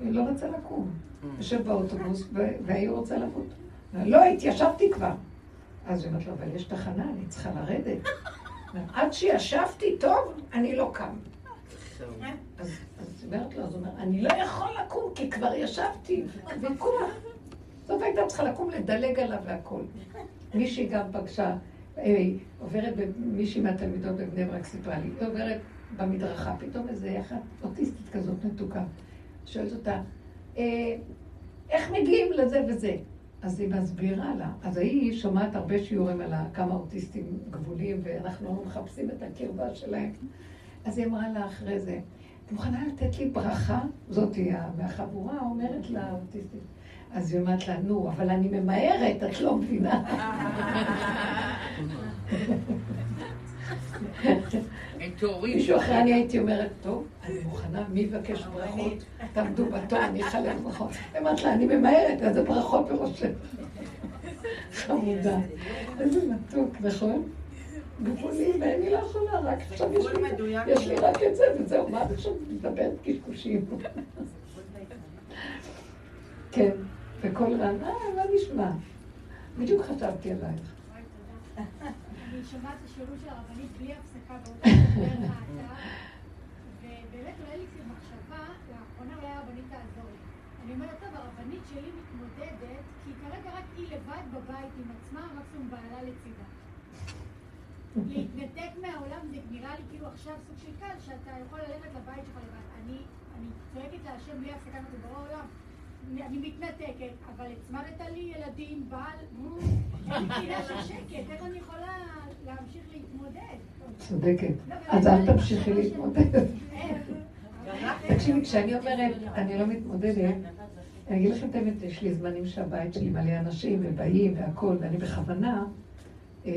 היא לא רצה לקום. יושב באוטובוס, ו- והיא רוצה למות. לא, התיישבתי כבר. אז היא אומרת לו, אבל יש תחנה, אני צריכה לרדת. עד שישבתי טוב, אני לא קם. אז היא אומרת לו, אז הוא אומר, אני לא יכול לקום, כי כבר ישבתי, ויכוח. זאת הייתה צריכה לקום, לדלג עליו והכל. מישהי גם פגשה, עוברת, מישהי מהתלמידות בבני ברק סיפרה לי, היא עוברת במדרכה, פתאום איזה אחת אוטיסטית כזאת מתוקה. שואלת אותה, "אה, איך מגיעים לזה וזה? אז היא מסבירה לה. אז היא שומעת הרבה שיעורים על כמה אוטיסטים גבוליים, ואנחנו מחפשים את הקרבה שלהם. אז היא אמרה לה אחרי זה, את מוכנה לתת לי ברכה? זאתי מהחבורה אומרת לה האוטיסטית. אז היא אומרת לה, נו, אבל אני ממהרת, את לא מבינה. מישהו אחרי אני הייתי אומרת, טוב, אני מוכנה, מי יבקש ברכות? תעמדו בתור, אני אחלק ברכות. אמרת לה, אני ממהרת, אז הברכות בראשי. חמודה. איזה מתוק, נכון? גבולי, ואני לא יכולה, רק עכשיו יש לי, יש לי רק את זה, וזהו, מה את עכשיו מדברת קשקושים? כן, וקול רן, אה, מה נשמע? בדיוק חשבתי עלייך. אני שומעת את השיעור של הרבנית בלי הפסקה באותו דבר ובאמת עולה לי מחשבה, לאחרונה אולי הרבנית תעזור לי. אני אומרת, טוב, הרבנית שלי מתמודדת, כי כרגע רק היא לבד בבית עם עצמה, מקסימום בעלה לצידה. להתנתק מהעולם זה נראה לי כאילו עכשיו סוג של קל, שאתה יכול ללכת לבית שלך לבד. אני, צועקת להשם בלי הפסקה, אמרתי, בורא עולם, אני מתנתקת, אבל הצמדת לי ילדים, בעל, אין לי פינה של שקט, איך אני יכולה להמשיך להתמודד? צודקת. לא, אז אל תמשיכי להתמודד. תקשיבי, כשאני אומרת, אני לא מתמודדת, אני אגיד לכם את האמת, יש לי זמנים שהבית שלי מלא אנשים ובאים והכול, ואני בכוונה אה,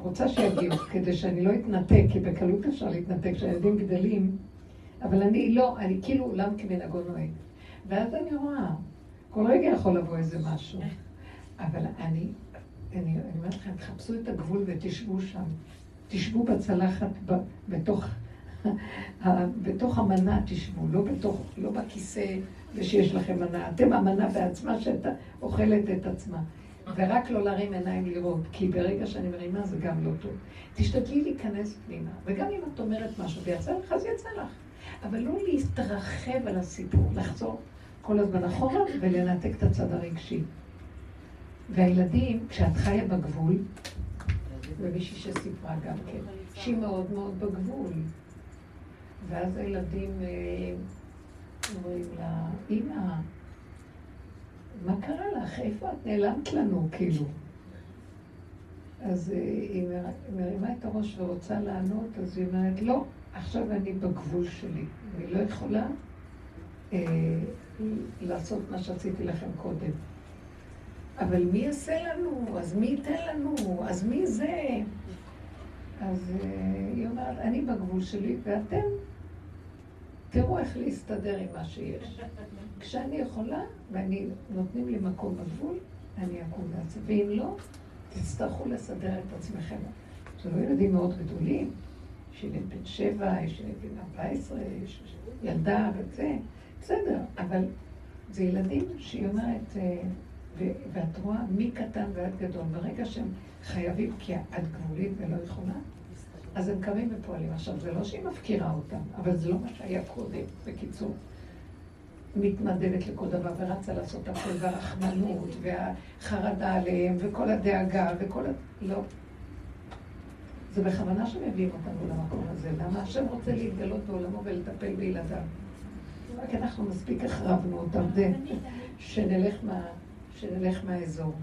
רוצה שיגיעו, כדי שאני לא אתנתק, כי בקלות אפשר להתנתק כשהילדים גדלים, אבל אני לא, אני כאילו עולם כמנהגו נוהג. ואז אני רואה, כל רגע יכול לבוא איזה משהו. אבל אני, אני, אומרת לכם, תחפשו את הגבול ותשבו שם. תשבו בצלחת, ב, בתוך, בתוך המנה תשבו, לא, בתוך, לא בכיסא ושיש לכם מנה. אתם המנה בעצמה שאתה אוכלת את עצמה. ורק לא להרים עיניים לראות, כי ברגע שאני מרימה זה גם לא טוב. תשתדלי להיכנס פנימה, וגם אם את אומרת משהו ויצא לך, אז יצא לך. אבל לא להתרחב על הסיפור, לחזור כל הזמן אחורה ולנתק את הצד הרגשי. והילדים, כשאת חיה בגבול, ומישהי שסיפרה גם כן, שהיא מאוד מאוד בגבול. ואז הילדים אה, אומרים לה, אמא, מה קרה לך? איפה את נעלמת לנו, כאילו? אז אה, היא מר- מרימה את הראש ורוצה לענות, אז היא אומרת, לא, עכשיו אני בגבול שלי. אני לא יכולה אה, לעשות מה שעשיתי לכם קודם. אבל מי יעשה לנו? אז מי ייתן לנו? אז מי זה? אז אה, היא אומרת, אני בגבול שלי, ואתם תראו איך להסתדר עם מה שיש. כשאני יכולה, ואני, נותנים לי מקום בגבול, אני אקום לעצמי. ואם לא, תצטרכו לסדר את עצמכם. זה לא ילדים מאוד גדולים, יש ילד בן שבע, יש ילד בן 14, יש ילדה וזה, בסדר, אבל זה ילדים שהיא אומרת, אה, ואת רואה מקטן ועד גדול, ברגע שהם חייבים, כי את גבולית ולא יכולה, אז הם קמים ופועלים. עכשיו, זה לא שהיא מפקירה אותם, אבל זה לא מה שהיה קודם, בקיצור. מתנדבת לכל דבר ורצה לעשות הכל, והרחמנות, והחרדה עליהם, וכל הדאגה, וכל ה... לא. זה בכוונה שמביאים אותנו למקום הזה. למה השם רוצה להתגלות בעולמו ולטפל בילדיו? רק אנחנו מספיק החרבנו אותם, זה שנלך, מה, שנלך מהאזור.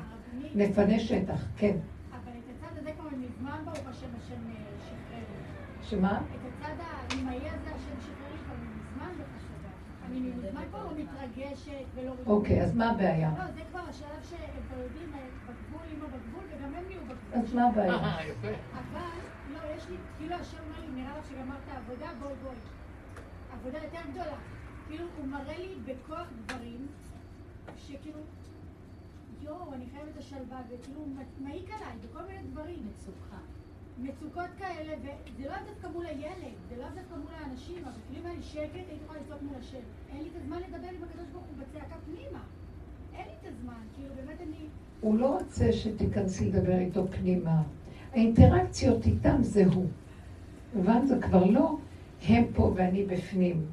נפנה שטח, כן. אבל את הצד הזה כבר מזמן ברוך השם השם אה, שחרר לי. שמה? את הצד האמאי הזה השם שחרר לי כבר מזמן בחשבה. אני מזמן כבר לא מתרגשת ולא... אוקיי, אז מה הבעיה? לא, זה כבר השלב שהם כבר יודעים, אה, בגבול, אמא בגבול, וגם הם נהיו בגבול. אז מה הבעיה? אה, יפה. אבל, לא, יש לי, כאילו השם אומר לי, נראה לך שגמרת עבודה, בואי בואי. עבודה יותר גדולה. כאילו, הוא מראה לי בכוח דברים, שכאילו, יואו, אני חייבת השלווה, וכאילו, הוא מעיק עליי בכל מיני דברים. מצוקה. מצוקות כאלה, וזה לא דווקא מול הילד, זה לא דווקא מול האנשים, אבל כאילו אם היה לי שקט, הייתי יכולה לצעוק מול השם. אין לי את הזמן לדבר עם הקדוש ברוך הוא בצעקה פנימה. אין לי את הזמן, כאילו, באמת אני... הוא לא רוצה שתיכנסי לדבר איתו פנימה. האינטראקציות איתם זה הוא. הבנת? זה כבר לא הם פה ואני בפנים.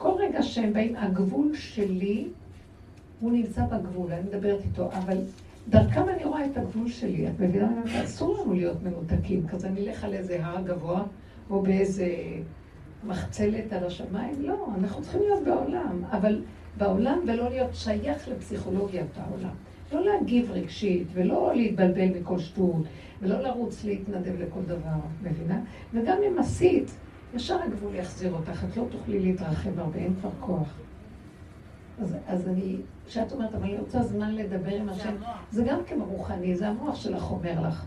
כל רגע שהם באים, הגבול שלי, הוא נמצא בגבול, אני מדברת איתו, אבל דרכם אני רואה את הגבול שלי. את מבינה? אסור לנו להיות מנותקים, כזה נלך על איזה הר גבוה, או באיזה מחצלת על השמיים. לא, אנחנו צריכים להיות בעולם, אבל בעולם ולא להיות שייך לפסיכולוגיית העולם. לא להגיב רגשית, ולא להתבלבל מכל שטות, ולא לרוץ להתנדב לכל דבר, מבינה? וגם אם עשית, ישר הגבול יחזיר אותך, את לא תוכלי להתרחב הרבה, אין כבר כוח. אז, אז אני, כשאת אומרת, אבל אני רוצה זמן לדבר עם השם, זה גם כן רוחני, זה המוח שלך אומר לך.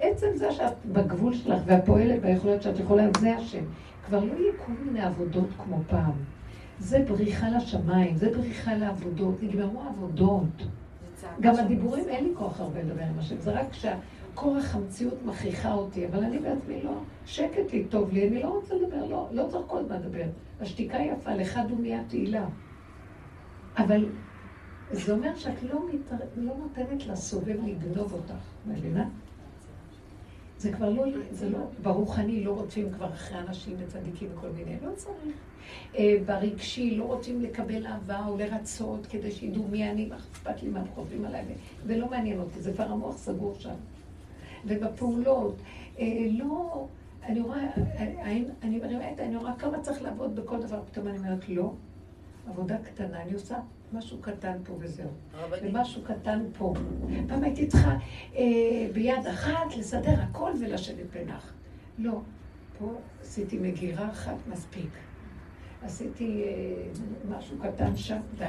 עצם זה שאת בגבול שלך ואת פועלת ביכולות שאת יכולה, זה השם. כבר לא יהיה כל מיני עבודות כמו פעם. זה בריחה לשמיים, זה בריחה לעבודות, נגמרו עבודות. גם הדיבורים, אין לי כוח הרבה לדבר עם השם, זה רק כשכורח המציאות מכריחה אותי, אבל אני בעצמי לא, שקט לי, טוב לי, אני לא רוצה לדבר, לא, לא צריך כל הזמן לדבר. השתיקה יפה, לך דומיה תהילה. אבל זה אומר שאת לא, מתר... לא נותנת לסובב לגנוב אותך, מבינה? זה כבר לא, זה לא, ברוחני לא רוצים כבר אחרי אנשים וצדיקים וכל מיני, לא צריך. אה, ברגשי לא רוצים לקבל אהבה או לרצות כדי שידעו מי אני, מה אכפת לי מה הם חושבים עליי, ולא מעניין אותי, זה כבר המוח סגור שם. ובפעולות, אה, לא, אני רואה, אני, אני מרימה את אני רואה כמה צריך לעבוד בכל דבר, פתאום אני אומרת לא, עבודה קטנה, אני עושה משהו קטן פה וזהו. ומשהו קטן פה. פעם הייתי צריכה אה, ביד אחת לסדר הכל ולשבת בנח. לא, פה עשיתי מגירה אחת מספיק. עשיתי אה, משהו קטן שם, די.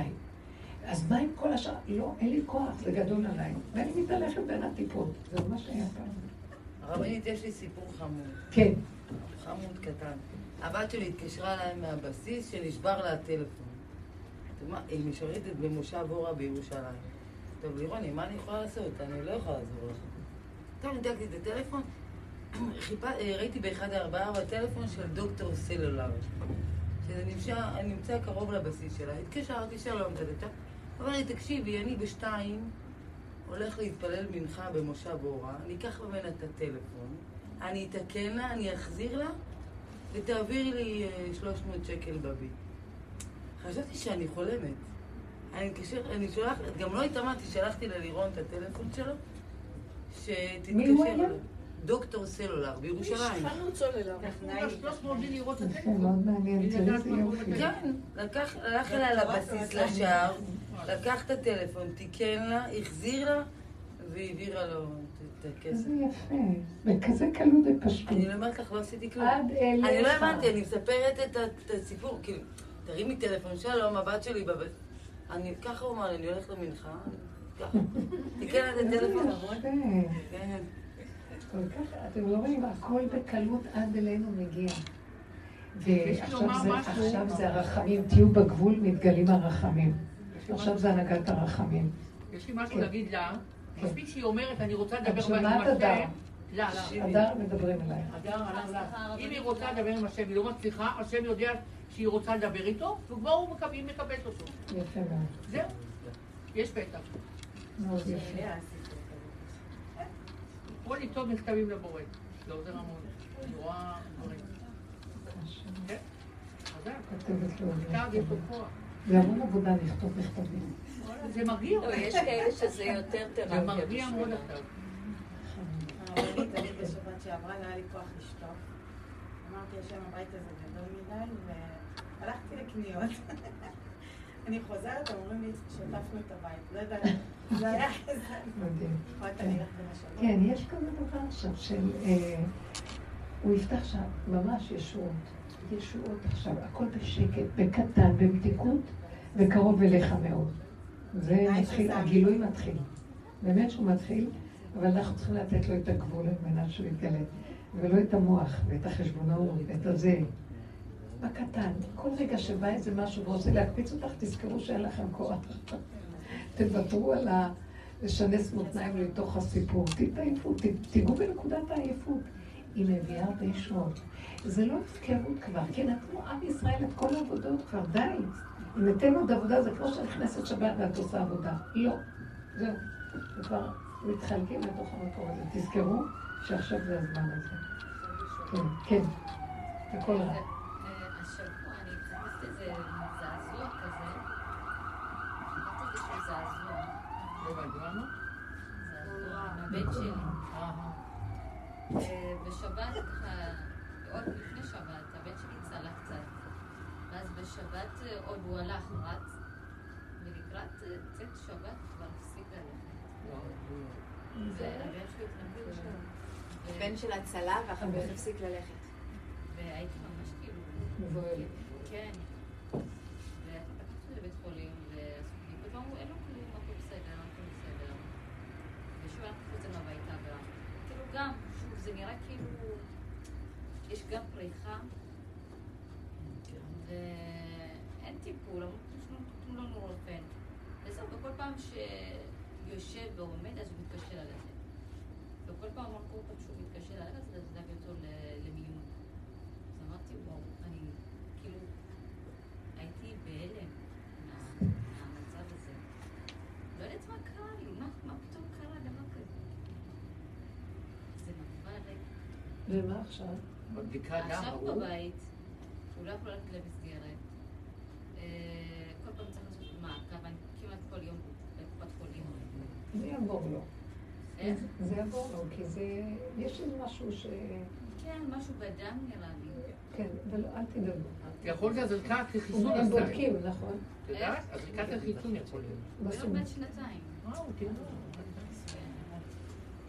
אז מה עם כל השאר? לא, אין לי כוח, זה גדול עליי. ואני מתהלכת בין הטיפות. זה מה שהיה פעם. הרבנית, יש לי סיפור חמוד. כן. חמוד קטן. הבת שלי התקשרה אליי מהבסיס שנשבר לה הטלפון. היא משרתת במושב אורה בירושלים. טוב, לירוני, מה אני יכולה לעשות? אני לא יכולה לעזור לך. טוב, ניתקתי את הטלפון, אה, ראיתי באחד הארבעה בטלפון של דוקטור סלולר, שזה נמצא, נמצא קרוב לבסיס שלה. התקשרתי, שלום, תדתה. אמר לי, תקשיבי, אני בשתיים הולך להתפלל מנחה במושב אורה, אני אקח ממנה את הטלפון, אני אתקן לה, אני אחזיר לה, ותעביר לי אה, 300 שקל בביט. חשבתי שאני חולמת. אני מתקשר, אני שולחת, גם לא התאמנתי, שלחתי ללירון את הטלפון שלו, שתתקשר מי הוא היה? דוקטור סלולר בירושלים. חנות סוללה. יפה, מאוד מעניין, תראי איזה יופי. כן, לקח, הלך אליה לבסיס, לשער, לקח את הטלפון, תיקן לה, החזיר לה, והעבירה לו את- הכסף. איזה יפה. וכזה קלות ופשטות. אני לא אומרת לך, לא עשיתי כלום. עד אליך. אני לא הבנתי, אני מספרת את הסיפור, כאילו, תרימי טלפון, שלום, הבת שלי בבית... אני, ככה הוא אמר לי, אני הולך למנחה, ככה. תיקן לה את הטלפון. כל כך, אתם לא רואים, הכל בקלות עד אלינו מגיע. ועכשיו זה, משהו. עכשיו זה הרחמים, תהיו בגבול, מתגלים הרחמים. עכשיו זה הנהגת הרחמים. יש לי משהו כן. להגיד לה, כן. מספיק שהיא אומרת, אני רוצה את לדבר שומעת, עם אדר? השם. לא, לא. הדר מדברים אליי. אדר, אדר, לא. אם היא רוצה לדבר עם השם, היא לא מצליחה, השם יודע שהיא רוצה לדבר איתו, וכבר הוא מקבל- אותו. יפה מאוד. זהו. יש פתח. מאוד יפה. או לכתוב מכתבים לבורא. זה עוזר המון. אני רואה דברים. כן? חזק. כתבת לו. מכתב יש לו כוח. זה המון עבודה לכתוב מכתבים. זה מרגיע. לא, יש כאלה שזה יותר זה תרפיה מרגיע מאוד. עכשיו. הרבנית, אני בשבת שעברה, לא היה לי כוח לשתוק. אמרתי, השם, הבית הזה גדול מדי, והלכתי לקניות. אני חוזרת, אומרים לי, שטפנו את הבית. לא יודעת, זה היה. מדהים. השבוע. כן, יש כזה דבר עכשיו של... אה, הוא יפתח שם ממש ישועות. ישועות עכשיו, הכל בשקט, בקטן, במתיקות, וקרוב אליך מאוד. זה מתחיל, הגילוי מתחיל. באמת שהוא מתחיל, אבל אנחנו צריכים לתת לו את הגבול על מנת שהוא יתגלה. ולא את המוח, ואת החשבונאות, ואת הזה. בקטן, כל רגע שבא איזה משהו ורוצה להקפיץ אותך, תזכרו שאין לכם כוח. תוותרו על ה... לשנס מותניים לתוך הסיפור. תתעייפו, תיגעו בנקודת העייפות. היא מביאה הרבה ישועות. זה לא הפקרות כבר, כי נתנו עם ישראל את כל העבודות כבר, די. אם ניתן עוד עבודה, זה כמו שנכנסת שבת ואת עושה עבודה. לא. זהו. וכבר מתחלקים לתוך המקום הזה. תזכרו שעכשיו זה הזמן הזה. כן, כן. הכל רע. אה, השבוע אני חפשתי איזה זעזוע כזה. חפשתי איזשהו זעזוע. לא הבנתי, מה אמרת? מהבן שלי. אה, אה, בשבת, ככה, עוד לפני שבת, הבן שלי צלח קצת. ואז בשבת אה, עוד הוא הלך, רץ, ולקראת אה, צאת שבת כבר הפסיק ללכת. הבן שלה צלה והחבר הפסיק ללכת. והייתי ממש כאילו... כן. ולקחתי לבית חולים, ועשו בדיקות, ואמרו, אין לו כלום, הכל בסדר, הכל בסדר. ושוב אנחנו חוזרים הביתה, וכאילו גם, גם פריחה, ואין טיפול, אמרו תנו לנו רופן. וזהו, וכל פעם שיושב ועומד, אז הוא מתקשה ללכת. וכל פעם אמרו כל פעם שהוא מתקשה ללכת, אז להביא אותו למיון. אז אמרתי, וואו, אני כאילו, הייתי בהלם. לא. ומה עכשיו? דם, עכשיו ברור. בבית, הוא לא יכול ללכת למסגרת. אה, כל פעם צריך לעשות מעקב, אני כמעט כל יום בקופת חולים. זה יעבור לו. איך? זה יעבור לו, כי זה... יש איזה משהו ש... כן, משהו בדם נראה לי. כן, אבל אל תדאגו. יכול להיות הזריקת חיסון הם. בודקים, נכון? את יודעת? הזריקת החיסון יכול להיות. לא אומרת? בן שנתיים. וואו, תראו.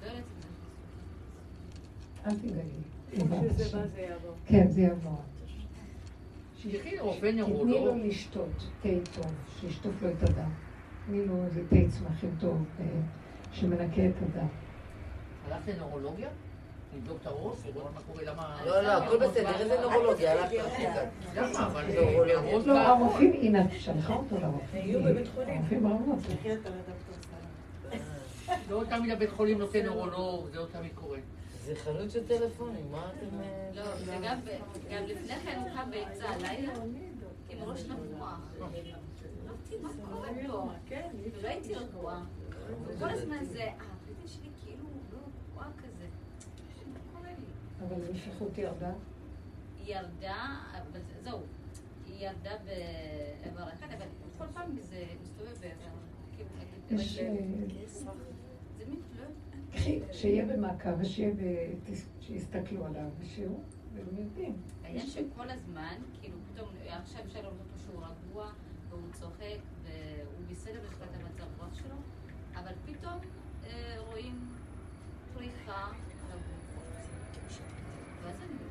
לא יודעת אם זה אל בעזרת בא השם. זה יעבור. כן, זה יעבור. שילכי לרופא תתני לו נוירולוג. לשתות תה טוב, שישטוף לו את הדם. תני לו איזה תה צמחים טוב, אה, שמנקה את הדם. הלכת לנוירולוגיה? לבדוק את הראש? לראות מה קורה? למה... לא, לא, הכל בסדר, איזה נורולוגיה, הלכת החוצה. למה? אבל... נוירולוגיה. הראש לא, הרופאים, הנה, שלחה אותו לרופאים. היו בבית חולים. הרופאים אתה לדוקטור סלם. לא תמיד הבית חולים נותן נוירולוג, זה לא תמיד קורה. זה חנות של טלפונים, מה אתם... אה, לא, וגם ב- גם לפני כן הוא קם באמצע הלילה עם ראש נפוח. אמרתי, מה קורה פה? ולא הייתי רגועה. וכל הזמן זה, הבטן שלי כאילו לא רגועה כזה. אבל הנפיחות ירדה. ירדה, אבל זה- זהו, היא ירדה באיבר אחד, אבל כל פעם זה מסתובב באיבר. כאילו, יש... רגל. אה, זה מין, לא יודעת. קחי, שיהיה במעקב ושיהיה שיסתכלו עליו ושיראו, והם יודעים. העניין שכל הזמן, כאילו פתאום, עכשיו אפשר לראות אותו שהוא רגוע, והוא צוחק, והוא בסדר מבחינת המצב רוח שלו, אבל פתאום אה, רואים פריחה. ואז אני?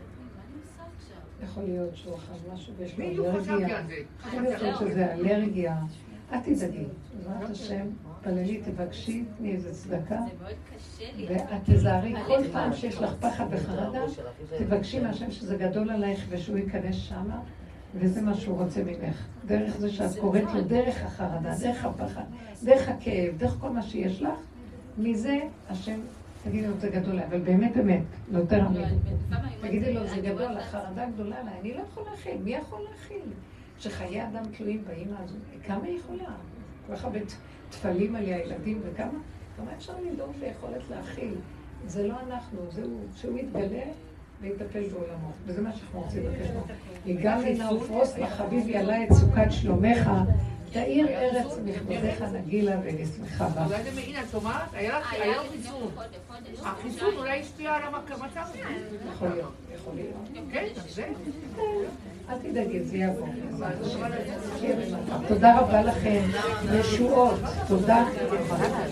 יכול להיות שהוא אכל משהו ויש לו אלרגיה. יכול להיות שזה אלרגיה. אל תדאגי, בעזרת השם, תפללי, תבקשי, תני איזה צדקה. ואת תזהרי כל פעם שיש לך פחד וחרדה, תבקשי מהשם שזה גדול עלייך ושהוא ייכנס שמה, וזה מה שהוא רוצה ממך. דרך זה שאת קוראת לו, דרך החרדה, דרך הפחד, דרך הכאב, דרך כל מה שיש לך, מזה השם, תגידי לו, זה גדול עליי, אבל באמת באמת, לא יותר לא, אמיתי. תגידי לו, זה גדול, החרדה גדולה עליי, אני לא יכול להכיל, מי יכול להכיל? שחיי אדם תלויים באימא הזו, כמה היא יכולה? כל כך הרבה טפלים על הילדים וכמה? כמה אפשר לדאוג ליכולת להכיל? זה לא אנחנו, זהו, שהוא יתגלה ויטפל בעולמו, וזה מה שאנחנו רוצים לבקש לו. יגאל עינה ופרוס לחביב יעלה את סוכת שלומך, תאיר ארץ מכבודך נגילה ונשמחה בה. אולי זה מעיד, את שומעת? היה לך לו לי חיסון. החיסון. אולי השפיע על המצב הזה. יכול להיות, יכול להיות. כן, זה. אל תדאגי, זה יעבור. תודה רבה לכם, ישועות, תודה.